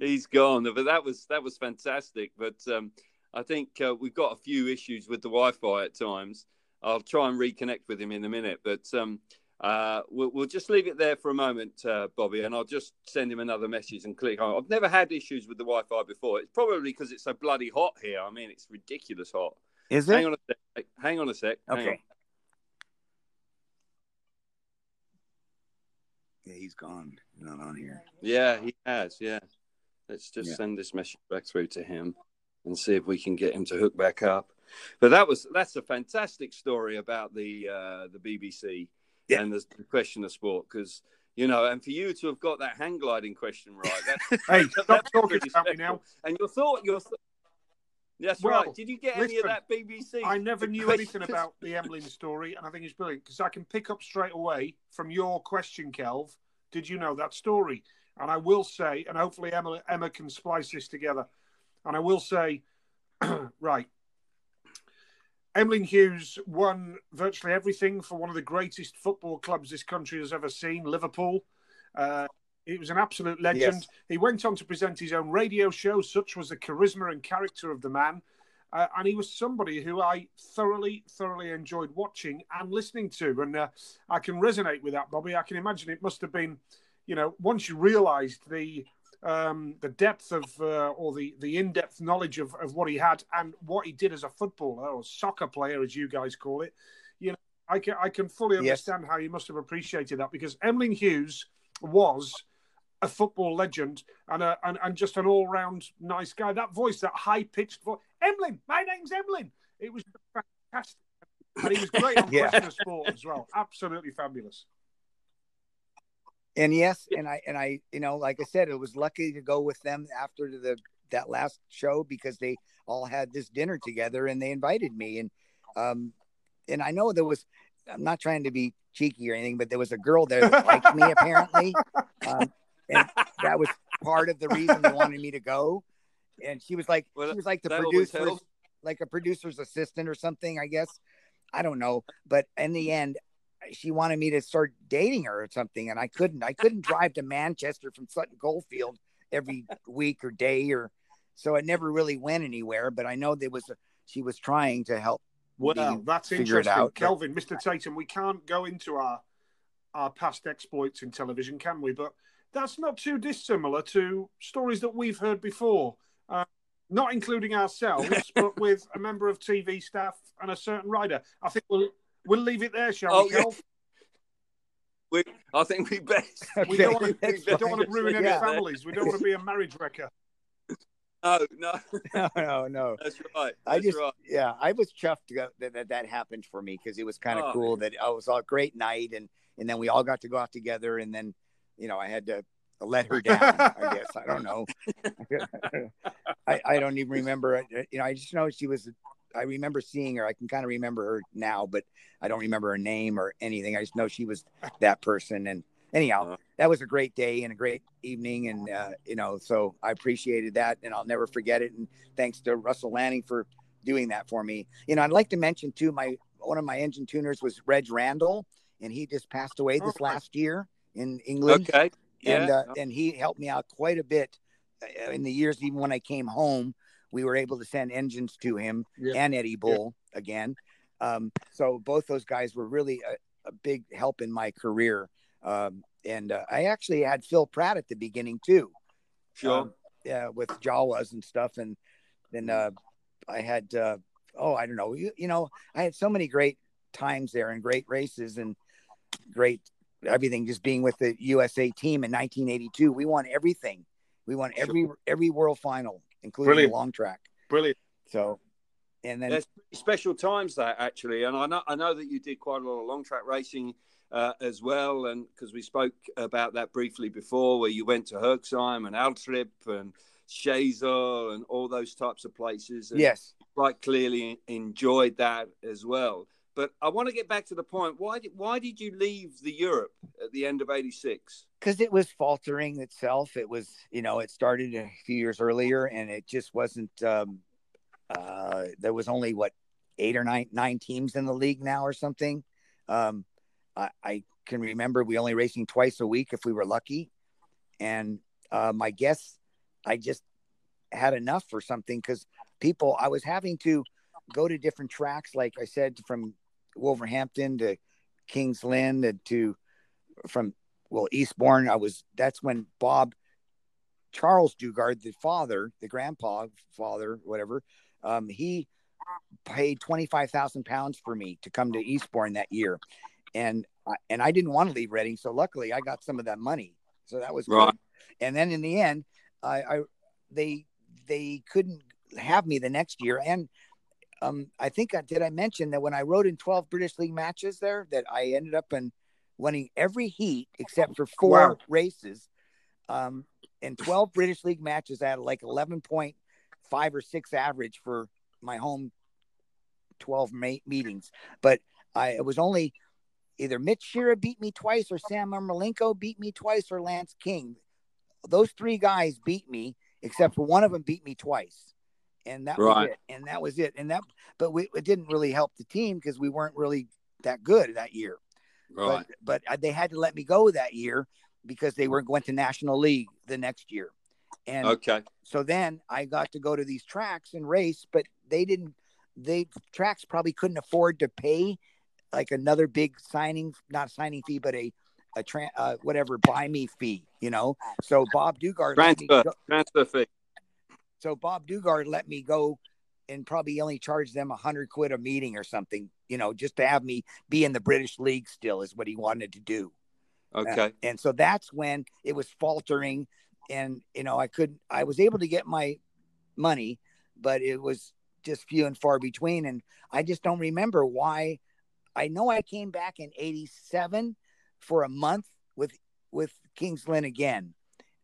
He's gone. But that was that was fantastic. But um, I think uh, we've got a few issues with the Wi-Fi at times. I'll try and reconnect with him in a minute. But um, uh, we'll, we'll, just leave it there for a moment, uh, Bobby, and I'll just send him another message and click on. I've never had issues with the Wi-Fi before. It's probably because it's so bloody hot here. I mean, it's ridiculous hot. Is it? Hang on a sec. Hang on a sec. Okay. Yeah, he's gone. He's not on here. Yeah, he has. Yeah. Let's just yeah. send this message back through to him and see if we can get him to hook back up. But that was that's a fantastic story about the uh, the BBC yeah. and the question of sport because you know, and for you to have got that hang gliding question right, that's, <laughs> hey, stop talking about me now. And your thought, your th- that's well, right. Did you get listen, any of that BBC? I never knew anything about the Emlyn story, and I think it's brilliant because I can pick up straight away from your question, Kelv. Did you know that story? And I will say, and hopefully Emma, Emma can splice this together. And I will say, <clears throat> right, Emlyn Hughes won virtually everything for one of the greatest football clubs this country has ever seen, Liverpool. Uh, he was an absolute legend. Yes. He went on to present his own radio show, such was the charisma and character of the man. Uh, and he was somebody who I thoroughly, thoroughly enjoyed watching and listening to. And uh, I can resonate with that, Bobby. I can imagine it must have been, you know, once you realised the um, the depth of uh, or the the in depth knowledge of, of what he had and what he did as a footballer or soccer player, as you guys call it. You know, I can I can fully understand yes. how you must have appreciated that because Emlyn Hughes was a football legend and a, and, and just an all round nice guy. That voice, that high pitched voice, Emlyn, my name's Emlyn. It was fantastic, and he was great on <laughs> yeah. Christmas sport as well. Absolutely fabulous. And yes, and I and I, you know, like I said, it was lucky to go with them after the that last show because they all had this dinner together and they invited me and um and I know there was I'm not trying to be cheeky or anything, but there was a girl there that liked me apparently. <laughs> Um, and that was part of the reason they wanted me to go. And she was like, well, she was like the producer, like a producer's assistant or something, I guess. I don't know, but in the end, she wanted me to start dating her or something, and I couldn't. I couldn't drive to Manchester from Sutton Coldfield every week or day, or so it never really went anywhere. But I know there was a, she was trying to help. Well, that's interesting, out, Kelvin, but... Mr. Tatum. We can't go into our our past exploits in television, can we? But that's not too dissimilar to stories that we've heard before, uh, not including ourselves, <laughs> but with a member of TV staff and a certain rider. I think we'll we'll leave it there, shall oh, we, Kel? We, I think we best. Okay. We don't want to, we don't want to ruin any yeah. families. We don't want to be a marriage wrecker. No, no, no, no, no. That's right. That's I just, right. yeah, I was chuffed that that, that happened for me because it was kind of oh, cool man. that oh, it was a great night and and then we all got to go out together and then you know, I had to let her down. I guess I don't know. I, I don't even remember. You know, I just know she was. I remember seeing her. I can kind of remember her now, but I don't remember her name or anything. I just know she was that person. And anyhow, uh-huh. that was a great day and a great evening, and uh, you know, so I appreciated that, and I'll never forget it. And thanks to Russell Lanning for doing that for me. You know, I'd like to mention too. My one of my engine tuners was Reg Randall, and he just passed away this last year in England. Okay. Yeah. And uh, and he helped me out quite a bit uh, in the years. Even when I came home, we were able to send engines to him yeah. and Eddie Bull yeah. again. Um, so both those guys were really a, a big help in my career. Um, and uh, I actually had Phil Pratt at the beginning too. Sure. Um, yeah, with Jawas and stuff, and then uh, I had uh, oh I don't know you, you know I had so many great times there and great races and great everything just being with the USA team in 1982. We won everything. We won every every world final, including Brilliant. the long track. Brilliant. So, and then there's special times that actually, and I know I know that you did quite a lot of long track racing uh, as well, and because we spoke about that briefly before, where you went to Herxheim and Altrip and Shazer and all those types of places. yes, quite clearly enjoyed that as well. But I want to get back to the point. Why did why did you leave the Europe at the end of '86? Because it was faltering itself. It was, you know, it started a few years earlier, and it just wasn't. Um, uh, there was only what eight or nine nine teams in the league now, or something. Um, I, I can remember we only racing twice a week if we were lucky, and um, I guess I just had enough for something because people I was having to go to different tracks, like I said, from Wolverhampton to Kings Lynn and to from well Eastbourne. I was that's when Bob Charles Dugard, the father, the grandpa, father, whatever, um, he paid twenty five thousand pounds for me to come to Eastbourne that year, and I, and I didn't want to leave Reading, so luckily I got some of that money, so that was right. good. And then in the end, I, I they they couldn't have me the next year, and um, I think I did. I mention that when I rode in 12 British League matches there, that I ended up in winning every heat except for four wow. races. Um, in 12 British League matches, I had like 11.5 or six average for my home 12 ma- meetings. But I it was only either Mitch Shirra beat me twice, or Sam Ermolenko beat me twice, or Lance King. those three guys beat me, except for one of them beat me twice, and that Right. was it. And that was it. And that, but we, it didn't really help the team because we weren't really that good that year. Right. But, but uh, they had to let me go that year because they weren't going to National League the next year. And Okay. so then I got to go to these tracks and race, but they didn't. They tracks probably couldn't afford to pay like another big signing, not signing fee, but a a tra- uh, whatever buy me fee, you know. So Bob Dugard, Transfer. go- Transfer fee. So Bob Dugard let me go and probably only charged them a hundred quid a meeting or something, you know, just to have me be in the British League still is what he wanted to do. Uh, okay. And so that's when it was faltering and you know, I couldn't I was able to get my money, but it was just few and far between and I just don't remember why I know I came back in 87 for a month with with Kings Lynn again.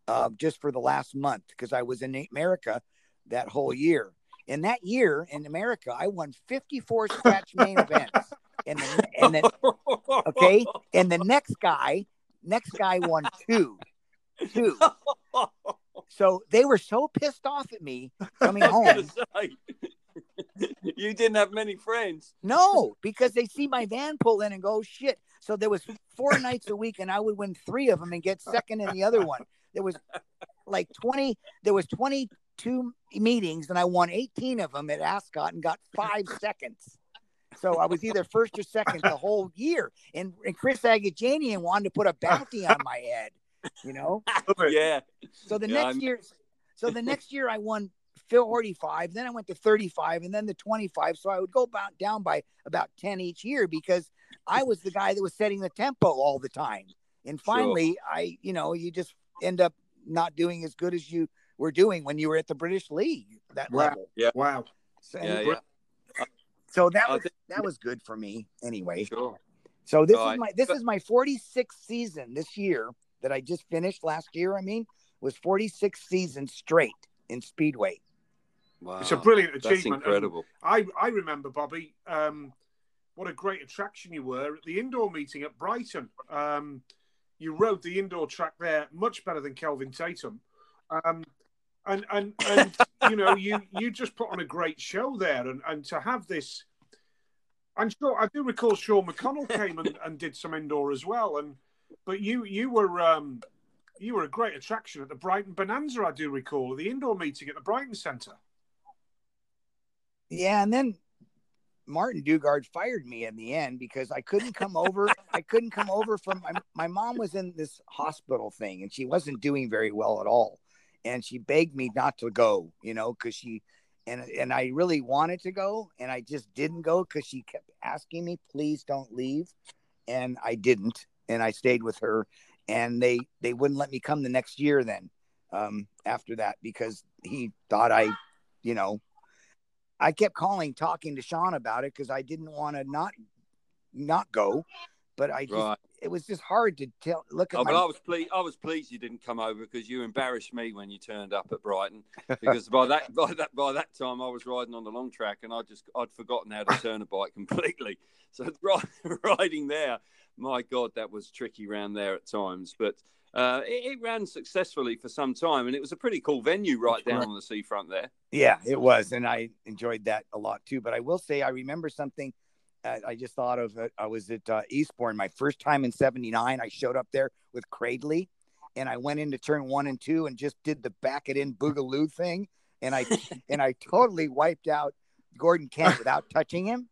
Uh, just for the last month because I was in America that whole year. And that year in America, I won 54 scratch main events. And the, and then okay, and the next guy, next guy won two, two. So they were so pissed off at me coming <laughs> home. you didn't have many friends. No, because they see my van pull in and go "Oh, shit. So there was four nights a week, and I would win three of them and get second in the other one. There was like twenty. There was twenty-two meetings, and I won eighteen of them at Ascot and got five <laughs> seconds. So I was either first or second the whole year. And, and Chris Agajanian wanted to put a bounty on my head. You know. <laughs> Yeah. So the Yeah, next I'm- year, so the next year I won 45, then I went to 35, and then the 25. So I would go about down by about 10 each year because I was the guy that was setting the tempo all the time. And finally, I, you know, you just end up not doing as good as you were doing when you were at the British League that Wow. level. Wow. So, Yeah. Yeah. so that was think- that was good for me anyway. Sure. So this Right. is my this is my 46th season this year that I just finished last year. I mean, was 46 seasons straight in Speedway. Wow. It's a brilliant That's achievement. and incredible. I, I remember, Bobby, um, what a great attraction you were at the indoor meeting at Brighton. Um, you rode the indoor track there much better than Kelvin Tatum. Um, and, and, and you know, you, you just put on a great show there. And, and to have this, I'm sure, I do recall Sean McConnell came and, and did some indoor as well. And But you, you were. Um, you were a great attraction at the Brighton Bonanza, I do recall, the indoor meeting at the Brighton Centre. Yeah, and then Martin Dugard fired me in the end because I couldn't come over. I couldn't come over from my my mom was in this hospital thing and she wasn't doing very well at all, and she begged me not to go, you know, because she and and I really wanted to go and I just didn't go because she kept asking me, please don't leave, and I didn't, and I stayed with her, and they they wouldn't let me come the next year then, um, after that because he thought I, you know, I kept calling, talking to Sean about it because I didn't want to not not go, but I just Right. It was just hard to tell. Look at Oh, my but I was pleased. I was pleased you didn't come over because you embarrassed me when you turned up at Brighton. <laughs> Because by that by that by that time I was riding on the long track and I just I'd forgotten how to turn a bike <laughs> completely. So <laughs> riding there, my God, that was tricky round there at times. But uh, it, it ran successfully for some time, and it was a pretty cool venue right down on the seafront there. Yeah, it was, and I enjoyed that a lot too. But I will say, I remember something. I just thought of. it. I was at uh, Eastbourne my first time in '79. I showed up there with Cradley, and I went into turn one and two and just did the back it in boogaloo thing, and I <laughs> and I totally wiped out Gordon Kennett without touching him,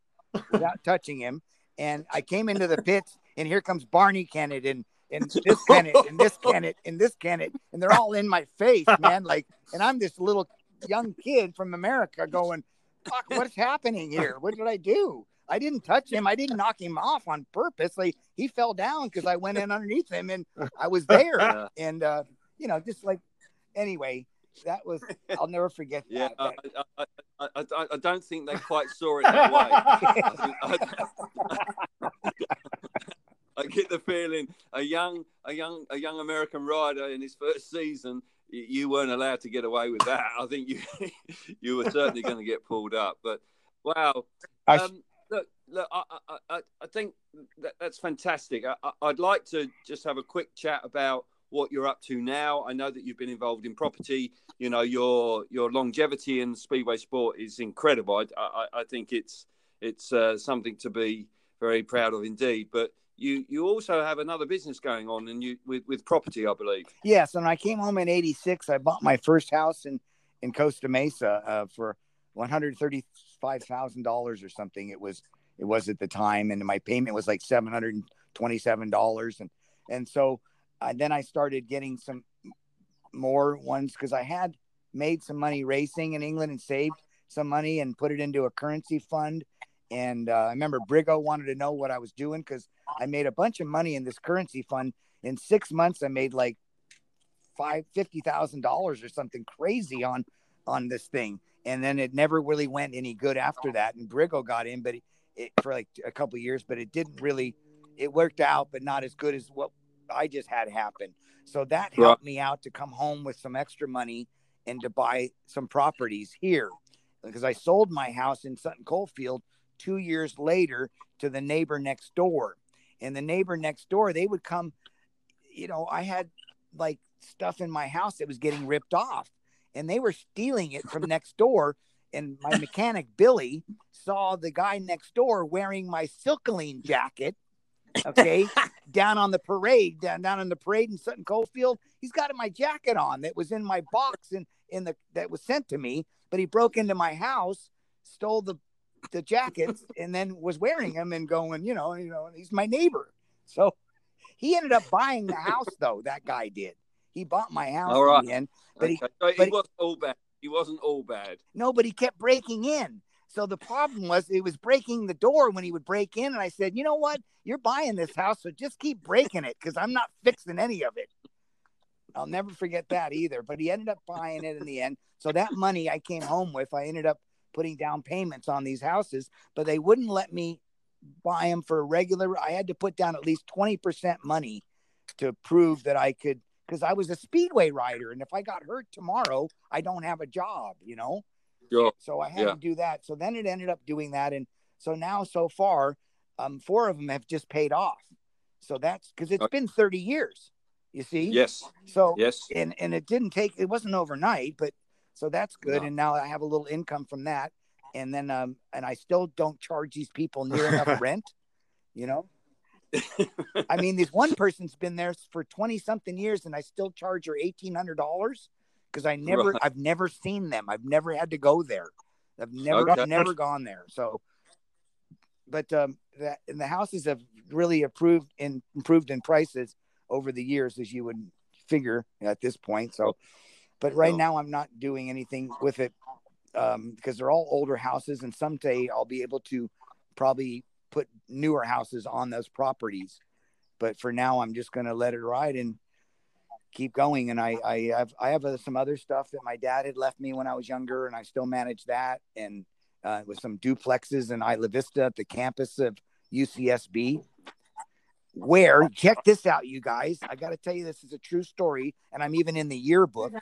without touching him. And I came into the pits, and here comes Barney Kennett and and this Kennett and this Kennett and this Kennett, and they're all in my face, man. Like, and I'm this little young kid from America going, "Fuck, what's happening here? What did I do? I didn't touch him. I didn't knock him off on purpose. Like he fell down because I went in underneath him and I was <laughs> there. Yeah. And uh, you know, just like anyway, that was I'll never forget Yeah, that. I, I, I, I, I don't think they quite saw it that way. I, think- I, I get the feeling a young, a young, a young American rider in his first season, you weren't allowed to get away with that. I think you, <laughs> you were certainly going to get pulled up. But wow, um, look, I, I, I, think that, that's fantastic. I- I'd like to just have a quick chat about what you're up to now. I know that you've been involved in property. You know your your longevity in speedway sport is incredible. I, I, I think it's it's uh, something to be very proud of indeed. But you you also have another business going on, and you with with property, I believe. Yes, and I came home in '86. I bought my first house in in Costa Mesa uh, for one hundred thirty five thousand dollars or something. It was it was at the time, and my payment was like seven hundred and twenty seven dollars, and and so uh, then I started getting some more ones because I had made some money racing in England and saved some money and put it into a currency fund. And uh, I remember Briggo wanted to know what I was doing because I made a bunch of money in this currency fund. In six months, I made like five fifty thousand dollars or something crazy on on this thing, and then it never really went any good after that. And Briggo got in, but it, it for like a couple years, but it didn't really. It worked out, but not as good as what I just had happen. So that helped me out to come home with some extra money and to buy some properties here because I sold my house in Sutton Coldfield two years later to the neighbor next door and the neighbor next door they would come you know i had like stuff in my house that was getting ripped off and they were stealing it from next door and my mechanic billy saw the guy next door wearing my silkolene jacket okay <laughs> down on the parade down down on the parade in sutton coldfield he's got my jacket on that was in my box and in the that was sent to me but he broke into my house stole the the jackets <laughs> and then was wearing them and going, you know, you know, he's my neighbor. So he ended up buying the house though. That guy did. He bought my house all right. in the end, but okay. he, so but wasn't all bad. He wasn't all bad. No, but he kept breaking in. So the problem was it was breaking the door when he would break in, and I said, you know what, you're buying this house, so just keep breaking it because I'm not fixing any of it. I'll never forget that either. But he ended up buying it in the end. So that money I came home with, I ended up putting down payments on these houses, but they wouldn't let me buy them for a regular. I had to put down at least 20% money to prove that I could, because I was a speedway rider. And if I got hurt tomorrow, I don't have a job, you know? Sure. So I had Yeah. to do that. So then it ended up doing that. And so now, so far, um, four of them have just paid off. So that's because it's Okay. been 30 years, you see? Yes. So, Yes. and and it didn't take it wasn't overnight but so that's good No. and now i have a little income from that and then um and i still don't charge these people near enough <laughs> rent you know i mean this one person's been there for 20 something years and i still charge her $1800 because i never Right. i've never seen them. I've never had to go there. I've never Okay. never gone there. So but um that and the houses have really improved in improved in prices over the years as you would figure at this point. So but right now i'm not doing anything with it um because they're all older houses and someday i'll be able to probably put newer houses on those properties but for now i'm just going to let it ride and keep going and i i have i have uh, some other stuff that my dad had left me when i was younger and i still manage that and uh, with some duplexes in Isla Vista at the campus of UCSB. Where, check this out, you guys. I got to tell you, this is a true story, and I'm even in the yearbook.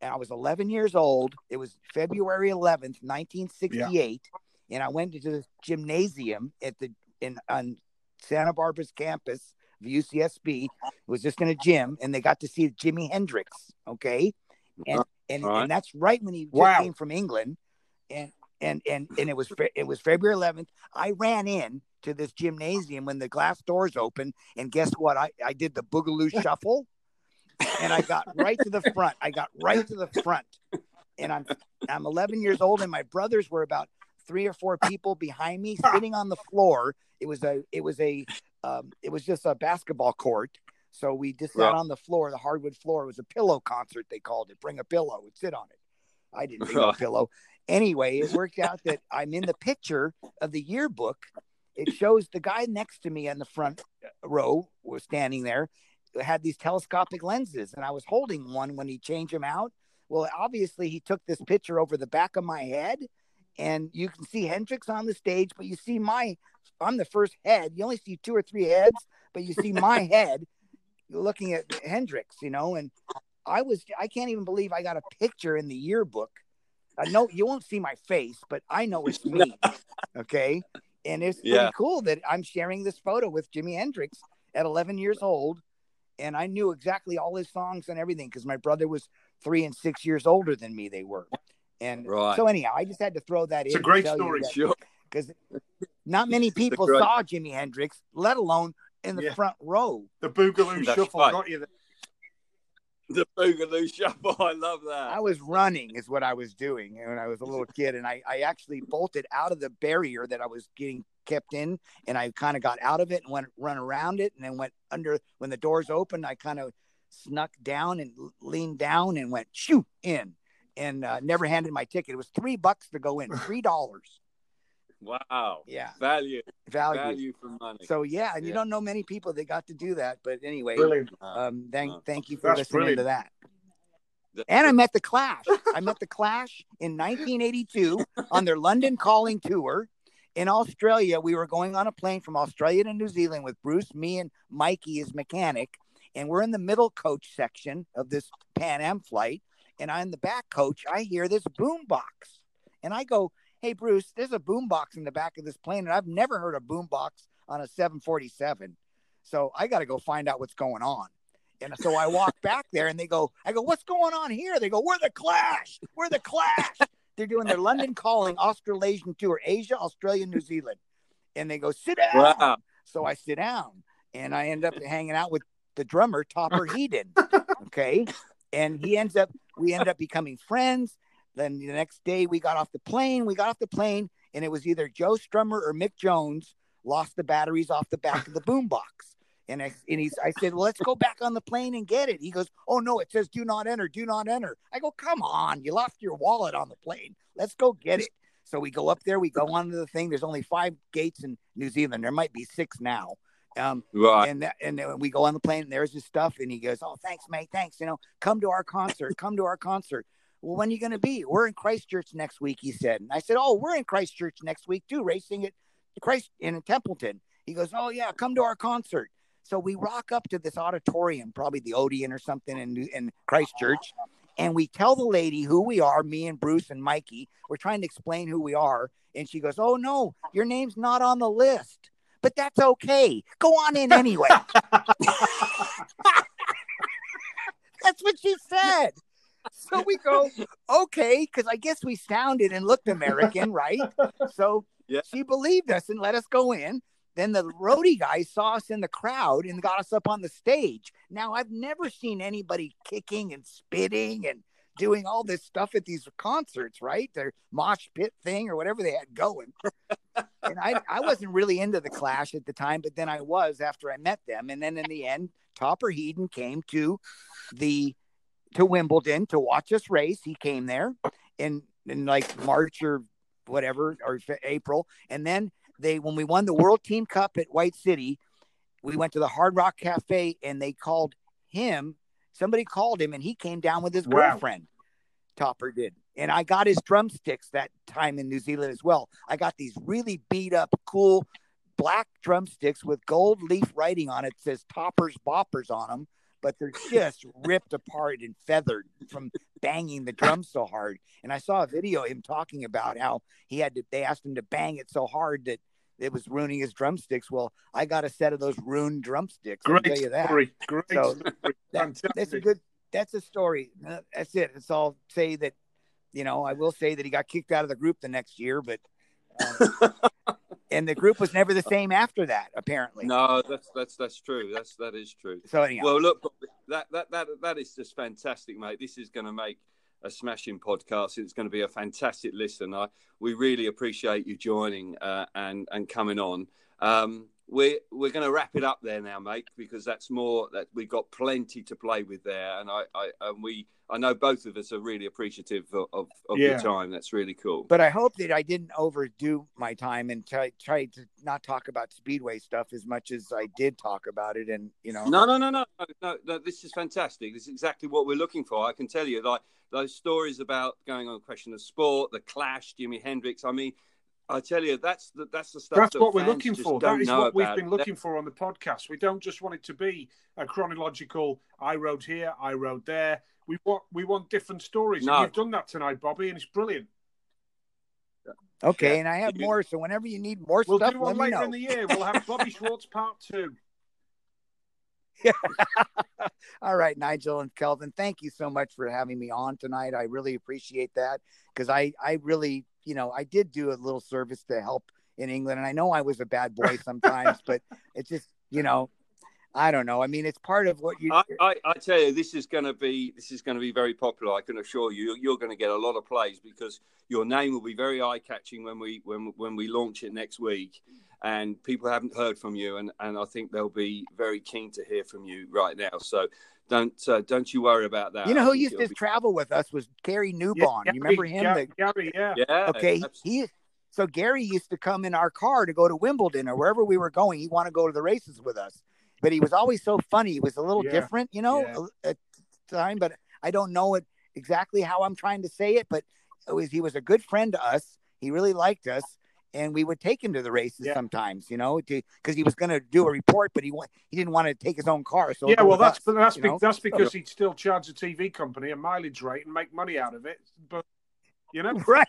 And I was 11 years old. It was February 11th, 1968, and I went into the gymnasium at the in on Santa Barbara's campus of UCSB. It was just in a gym, and they got to see Jimi Hendrix. Okay, and uh-huh. and, All right. and that's right when he Wow. came from England, and and and and it was it was February 11th. I ran in to this gymnasium when the glass doors opened, and guess what? I I did the boogaloo <laughs> shuffle, and I got right to the front. I got right to the front, and I'm I'm 11 years old, and my brothers were about three or four <laughs> people behind me, sitting on the floor. It was a it was a um, it was just a basketball court. So we just sat Right. on the floor, the hardwood floor. It was a pillow concert, they called it. Bring a pillow and sit on it. I didn't bring a pillow. Anyway, it worked out that I'm in the picture of the yearbook. It shows the guy next to me on the front row was standing there, had these telescopic lenses, and I was holding one when he changed them out. Well, obviously, he took this picture over the back of my head, and you can see Hendrix on the stage, but you see my, I'm the first head. You only see two or three heads, but you see my <laughs> head You're looking at Hendrix, you know, and I was, I can't even believe I got a picture in the yearbook. I know you won't see my face, but I know it's <laughs> me. Okay. And it's pretty Yeah. cool that I'm sharing this photo with Jimi Hendrix at 11 years old. and I knew exactly all his songs and everything because my brother was three and six years older than me. They were, and Right. so anyhow, I just had to throw that It's in. It's a great to tell you story. that- Sure. because not <laughs> many people great- saw Jimi Hendrix, let alone in the Yeah. front row. The Boogaloo That's Shuffle right. got you there. The Boogaloo Shuffle. I love that. I was running, is what I was doing when I was a little kid, and I, I actually bolted out of the barrier that I was getting kept in, and I kind of got out of it and went run around it, and then went under when the doors opened. I kind of snuck down and leaned down and went shoo in, and uh, never handed my ticket. It was three bucks to go in, three dollars. <laughs> Wow. Yeah, Value. value. Value for money. So yeah, and you don't know many people that got to do that, but anyway, Brilliant. Um, thank Uh, thank you for that's listening to that. the- And I met the Clash. I met the Clash in 1982 on their London Calling tour. In Australia, we were going on a plane from Australia to New Zealand with Bruce, me, and Mikey, his mechanic. And we're in the middle coach section of this Pan Am flight. And I'm the back coach. I hear this boom box. And I go, Hey, Bruce, there's a boom box in the back of this plane. And I've never heard a boom box on a 747. So I got to go find out what's going on. And so I walk <laughs> back there and they go, I go, what's going on here? They go, we're the Clash. We're the Clash. They're doing their London calling Australasian tour, Asia, Australia, New Zealand. And they go, sit down. Wow. So I sit down and I end up hanging out with the drummer, Topper <laughs> Headon. Okay. And he ends up, we ended up becoming friends. Then the next day we got off the plane. We got off the plane and it was either Joe Strummer or Mick Jones lost the batteries off the back of the boombox. And I, and he's, I said, well, let's go back on the plane and get it. He goes, oh no, it says do not enter, do not enter. I go, come on, you left your wallet on the plane. Let's go get it. So we go up there, we go onto the thing. There's only five gates in New Zealand. There might be six now. Um, Right. and that, and then we go on the plane and there's his stuff and he goes, "Oh, thanks, mate. Thanks. You know, come to our concert. Come to our concert." Well, when are you going to be? We're in Christchurch next week, he said. And I said, "Oh, we're in Christchurch next week too, racing at Christ in Templeton." He goes, "Oh yeah, come to our concert." So we rock up to this auditorium, probably the Odeon or something in in Christchurch, and we tell the lady who we are, me and Bruce and Mikey. We're trying to explain who we are, and she goes, "Oh no, your name's not on the list." But that's okay. Go on in anyway. <laughs> That's what she said. So we go, okay, because I guess we sounded and looked American, right? So Yeah. she believed us and let us go in. Then the roadie guy saw us in the crowd and got us up on the stage. Now I've never seen anybody kicking and spitting and doing all this stuff at these concerts, right? Their mosh pit thing or whatever they had going. And I, I wasn't really into the Clash at the time, but then I was after I met them. And then in the end, Topper Headon came to the to Wimbledon to watch us race. He came there in in like March or whatever or April, and then they when we won the World Team Cup at White City, we went to the Hard Rock Cafe and they called him. Somebody called him and he came down with his Wow. girlfriend. Topper did. And I got his drumsticks that time in New Zealand as well. I got these really beat up, cool black drumsticks with gold leaf writing on it. It says Toppers Boppers on them, but they're <laughs> just ripped apart and feathered from banging the drum so hard. And I saw a video of him talking about how he had to, they asked him to bang it so hard that it was ruining his drumsticks. Well, I got a set of those ruined drumsticks. I'll tell you that. story. Great So, story. That- That's a good. That's a story. That's it. It's all say that. You know, I will say that he got kicked out of the group the next year, but um, <laughs> and the group was never the same after that. Apparently. No, that's that's that's true. That's that is true. So anyhow, Well, look, that that that that is just fantastic, mate. This is going to make a smashing podcast. It's going to be a fantastic listen. I we really appreciate you joining uh, and and coming on. Um, we're we're going to wrap it up there now, mate, because that's more that we've got plenty to play with there, and I I and we I know both of us are really appreciative of of, of Yeah. your time. That's really cool. but I hope that I didn't overdo my time and try try to not talk about speedway stuff as much as I did talk about it. And you know, No, no, no, no, no, no, no. This is fantastic. This is exactly what we're looking for. I can tell you, like those stories about going on question of sport, the Clash, Jimi Hendrix. I mean, I tell you, that's the that's the stuff. That's that what we're looking for. That is what we've been looking for on the podcast. We don't just want it to be a chronological. I rode here, I rode there. We want we want different stories. No. And you've done that tonight, Bobby, and it's brilliant. okay. Yeah. And I have more. So whenever you need more We'll stuff, do one me later in the year. We'll have Bobby <laughs> Schwartz part two. <laughs> All right, Nigel and Kelvin, thank you so much for having me on tonight. I really appreciate that because I, I really, you know, I did do a little service to help in England, and I know I was a bad boy sometimes, <laughs> but it's just, you know, I don't know. I mean, it's part of what you. I, I, I tell you, this is going to be this is going to be very popular. I can assure you, you're going to get a lot of plays because your name will be very eye catching when we when when we launch it next week, and people haven't heard from you, and and I think they'll be very keen to hear from you right now. So. Don't uh, don't you worry about that. You know who used to be... travel with us was Gary Newbon. Yeah, you remember him? Gary, the... Gary, yeah. Yeah. Okay. He so Gary used to come in our car to go to Wimbledon or wherever we were going. He wanted to go to the races with us but he was always so funny. He was a little yeah. different, you know, yeah. at the time, but I don't know it exactly how I'm trying to say it, but it was, he was a good friend to us. He really liked us and we would take him to the races yeah. sometimes, you know, because he was going to do a report, but he he didn't want to take his own car. So yeah, well, that's us, that's be, that's because he'd still charge a TV company a mileage rate and make money out of it. But you know, <laughs> right?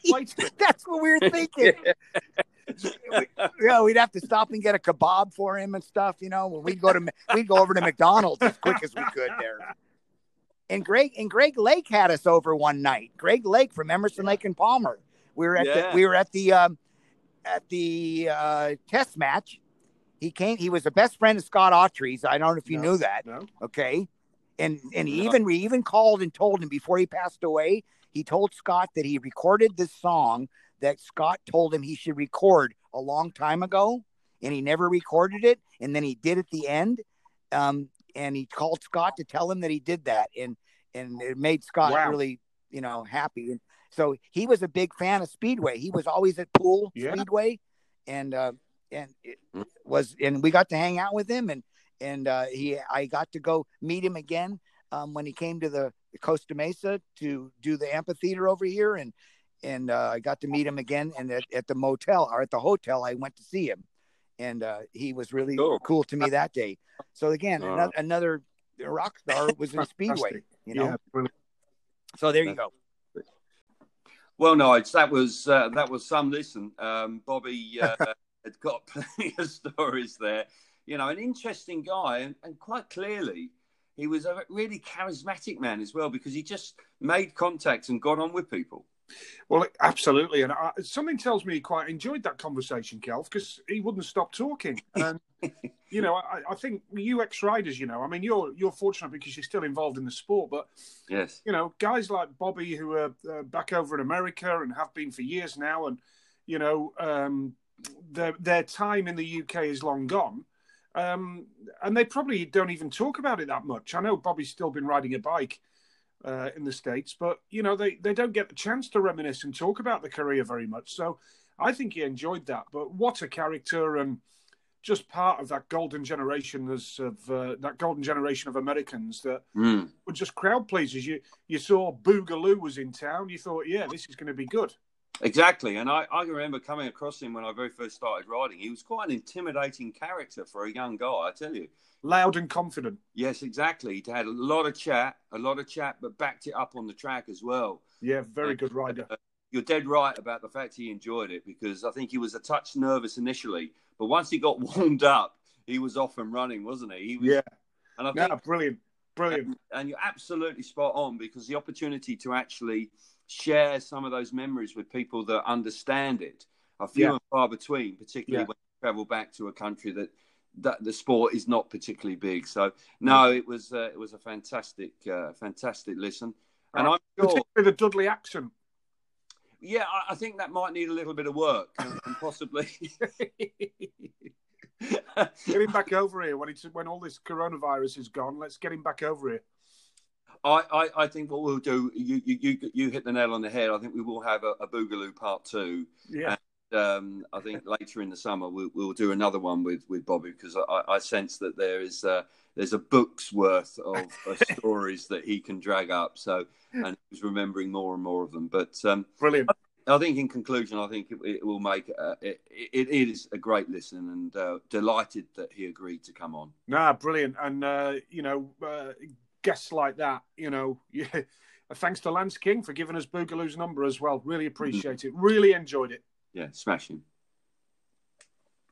That's what we were thinking. <laughs> you know, we'd have to stop and get a kebab for him and stuff. You know, when we'd go to <laughs> we'd go over to McDonald's as quick as we could there. And Greg and Greg Lake had us over one night. Greg Lake from Emerson Lake and Palmer. We were at yeah. the we were at the um, at the uh, test match. He came. He was the best friend of Scott Autrey's. I don't know if you no, knew that. No. Okay. And and he even we even called and told him before he passed away. He told Scott that he recorded this song that Scott told him he should record a long time ago, and he never recorded it. And then he did at the end. Um, and he called Scott to tell him that he did that, and and it made Scott wow. really, you know, happy. And so he was a big fan of Speedway. He was always at Poole yeah. Speedway, and uh, and it mm. was and we got to hang out with him, and and uh, he I got to go meet him again um, when he came to the Costa Mesa to do the amphitheater over here, and and uh, I got to meet him again. And at, at, the motel or at the hotel, I went to see him, and uh, he was really cool. cool to me that day. So again, uh, another, another, rock star was in Speedway. You know, yeah, so there you go. Well, no, that was uh, that was some listen. Um, Bobby uh, <laughs> had got plenty of stories there. You know, an interesting guy, and, and quite clearly, he was a really charismatic man as well because he just made contacts and got on with people. Well, absolutely, and I, something tells me he quite enjoyed that conversation, Kelv, because he wouldn't stop talking. And <laughs> you know, I, I, think you ex-riders, you know, I mean, you're you're fortunate because you're still involved in the sport, but yes, you know, guys like Bobby who are uh, back over in America and have been for years now, and you know, um, their their time in the UK is long gone. Um, and they probably don't even talk about it that much. I know Bobby's still been riding a bike uh, in the states, but you know they they don't get the chance to reminisce and talk about the career very much. So I think he enjoyed that. But what a character and just part of that golden generation of uh, that golden generation of Americans that mm. were just crowd pleasers. You you saw Boogaloo was in town. You thought, yeah, this is going to be good. Exactly, and I, I remember coming across him when I very first started riding. He was quite an intimidating character for a young guy, I tell you loud and confident. Yes, exactly. He'd had a lot of chat, a lot of chat, but backed it up on the track as well. Yeah, very and, good rider. Uh, you're dead right about the fact he enjoyed it because I think he was a touch nervous initially, but once he got <laughs> warmed up, he was off and running, wasn't he? he was, yeah. And I think, yeah, brilliant, brilliant. And, and, you're absolutely spot on because the opportunity to actually share some of those memories with people that understand it are few yeah. and far between, particularly yeah. when you travel back to a country that that the sport is not particularly big. So no, it was uh, it was a fantastic uh, fantastic listen, and. I'm sure a Dudley accent. Yeah, I, I, think that might need a little bit of work, and, and possibly. <laughs> get him back over here when it's when all this coronavirus is gone. Let's get him back over here. I, I, I think what we'll do, you, you, you hit the nail on the head. I think we will have a, a Boogaloo part two. Yeah um, I think later in the summer we'll, we'll, do another one with, with Bobby because I, I sense that there is uh, there's a book's worth of uh, <laughs> stories that he can drag up. So and he's remembering more and more of them. But um, brilliant. I think in conclusion, I think it, it will make uh, it, it, it is a great listen and uh, delighted that he agreed to come on. Nah, brilliant. And uh, you know, uh, guests like that, you know, <laughs> yeah. Thanks to Lance King for giving us Boogaloo's number as well. Really appreciate it. Really enjoyed it. Yeah, smashing.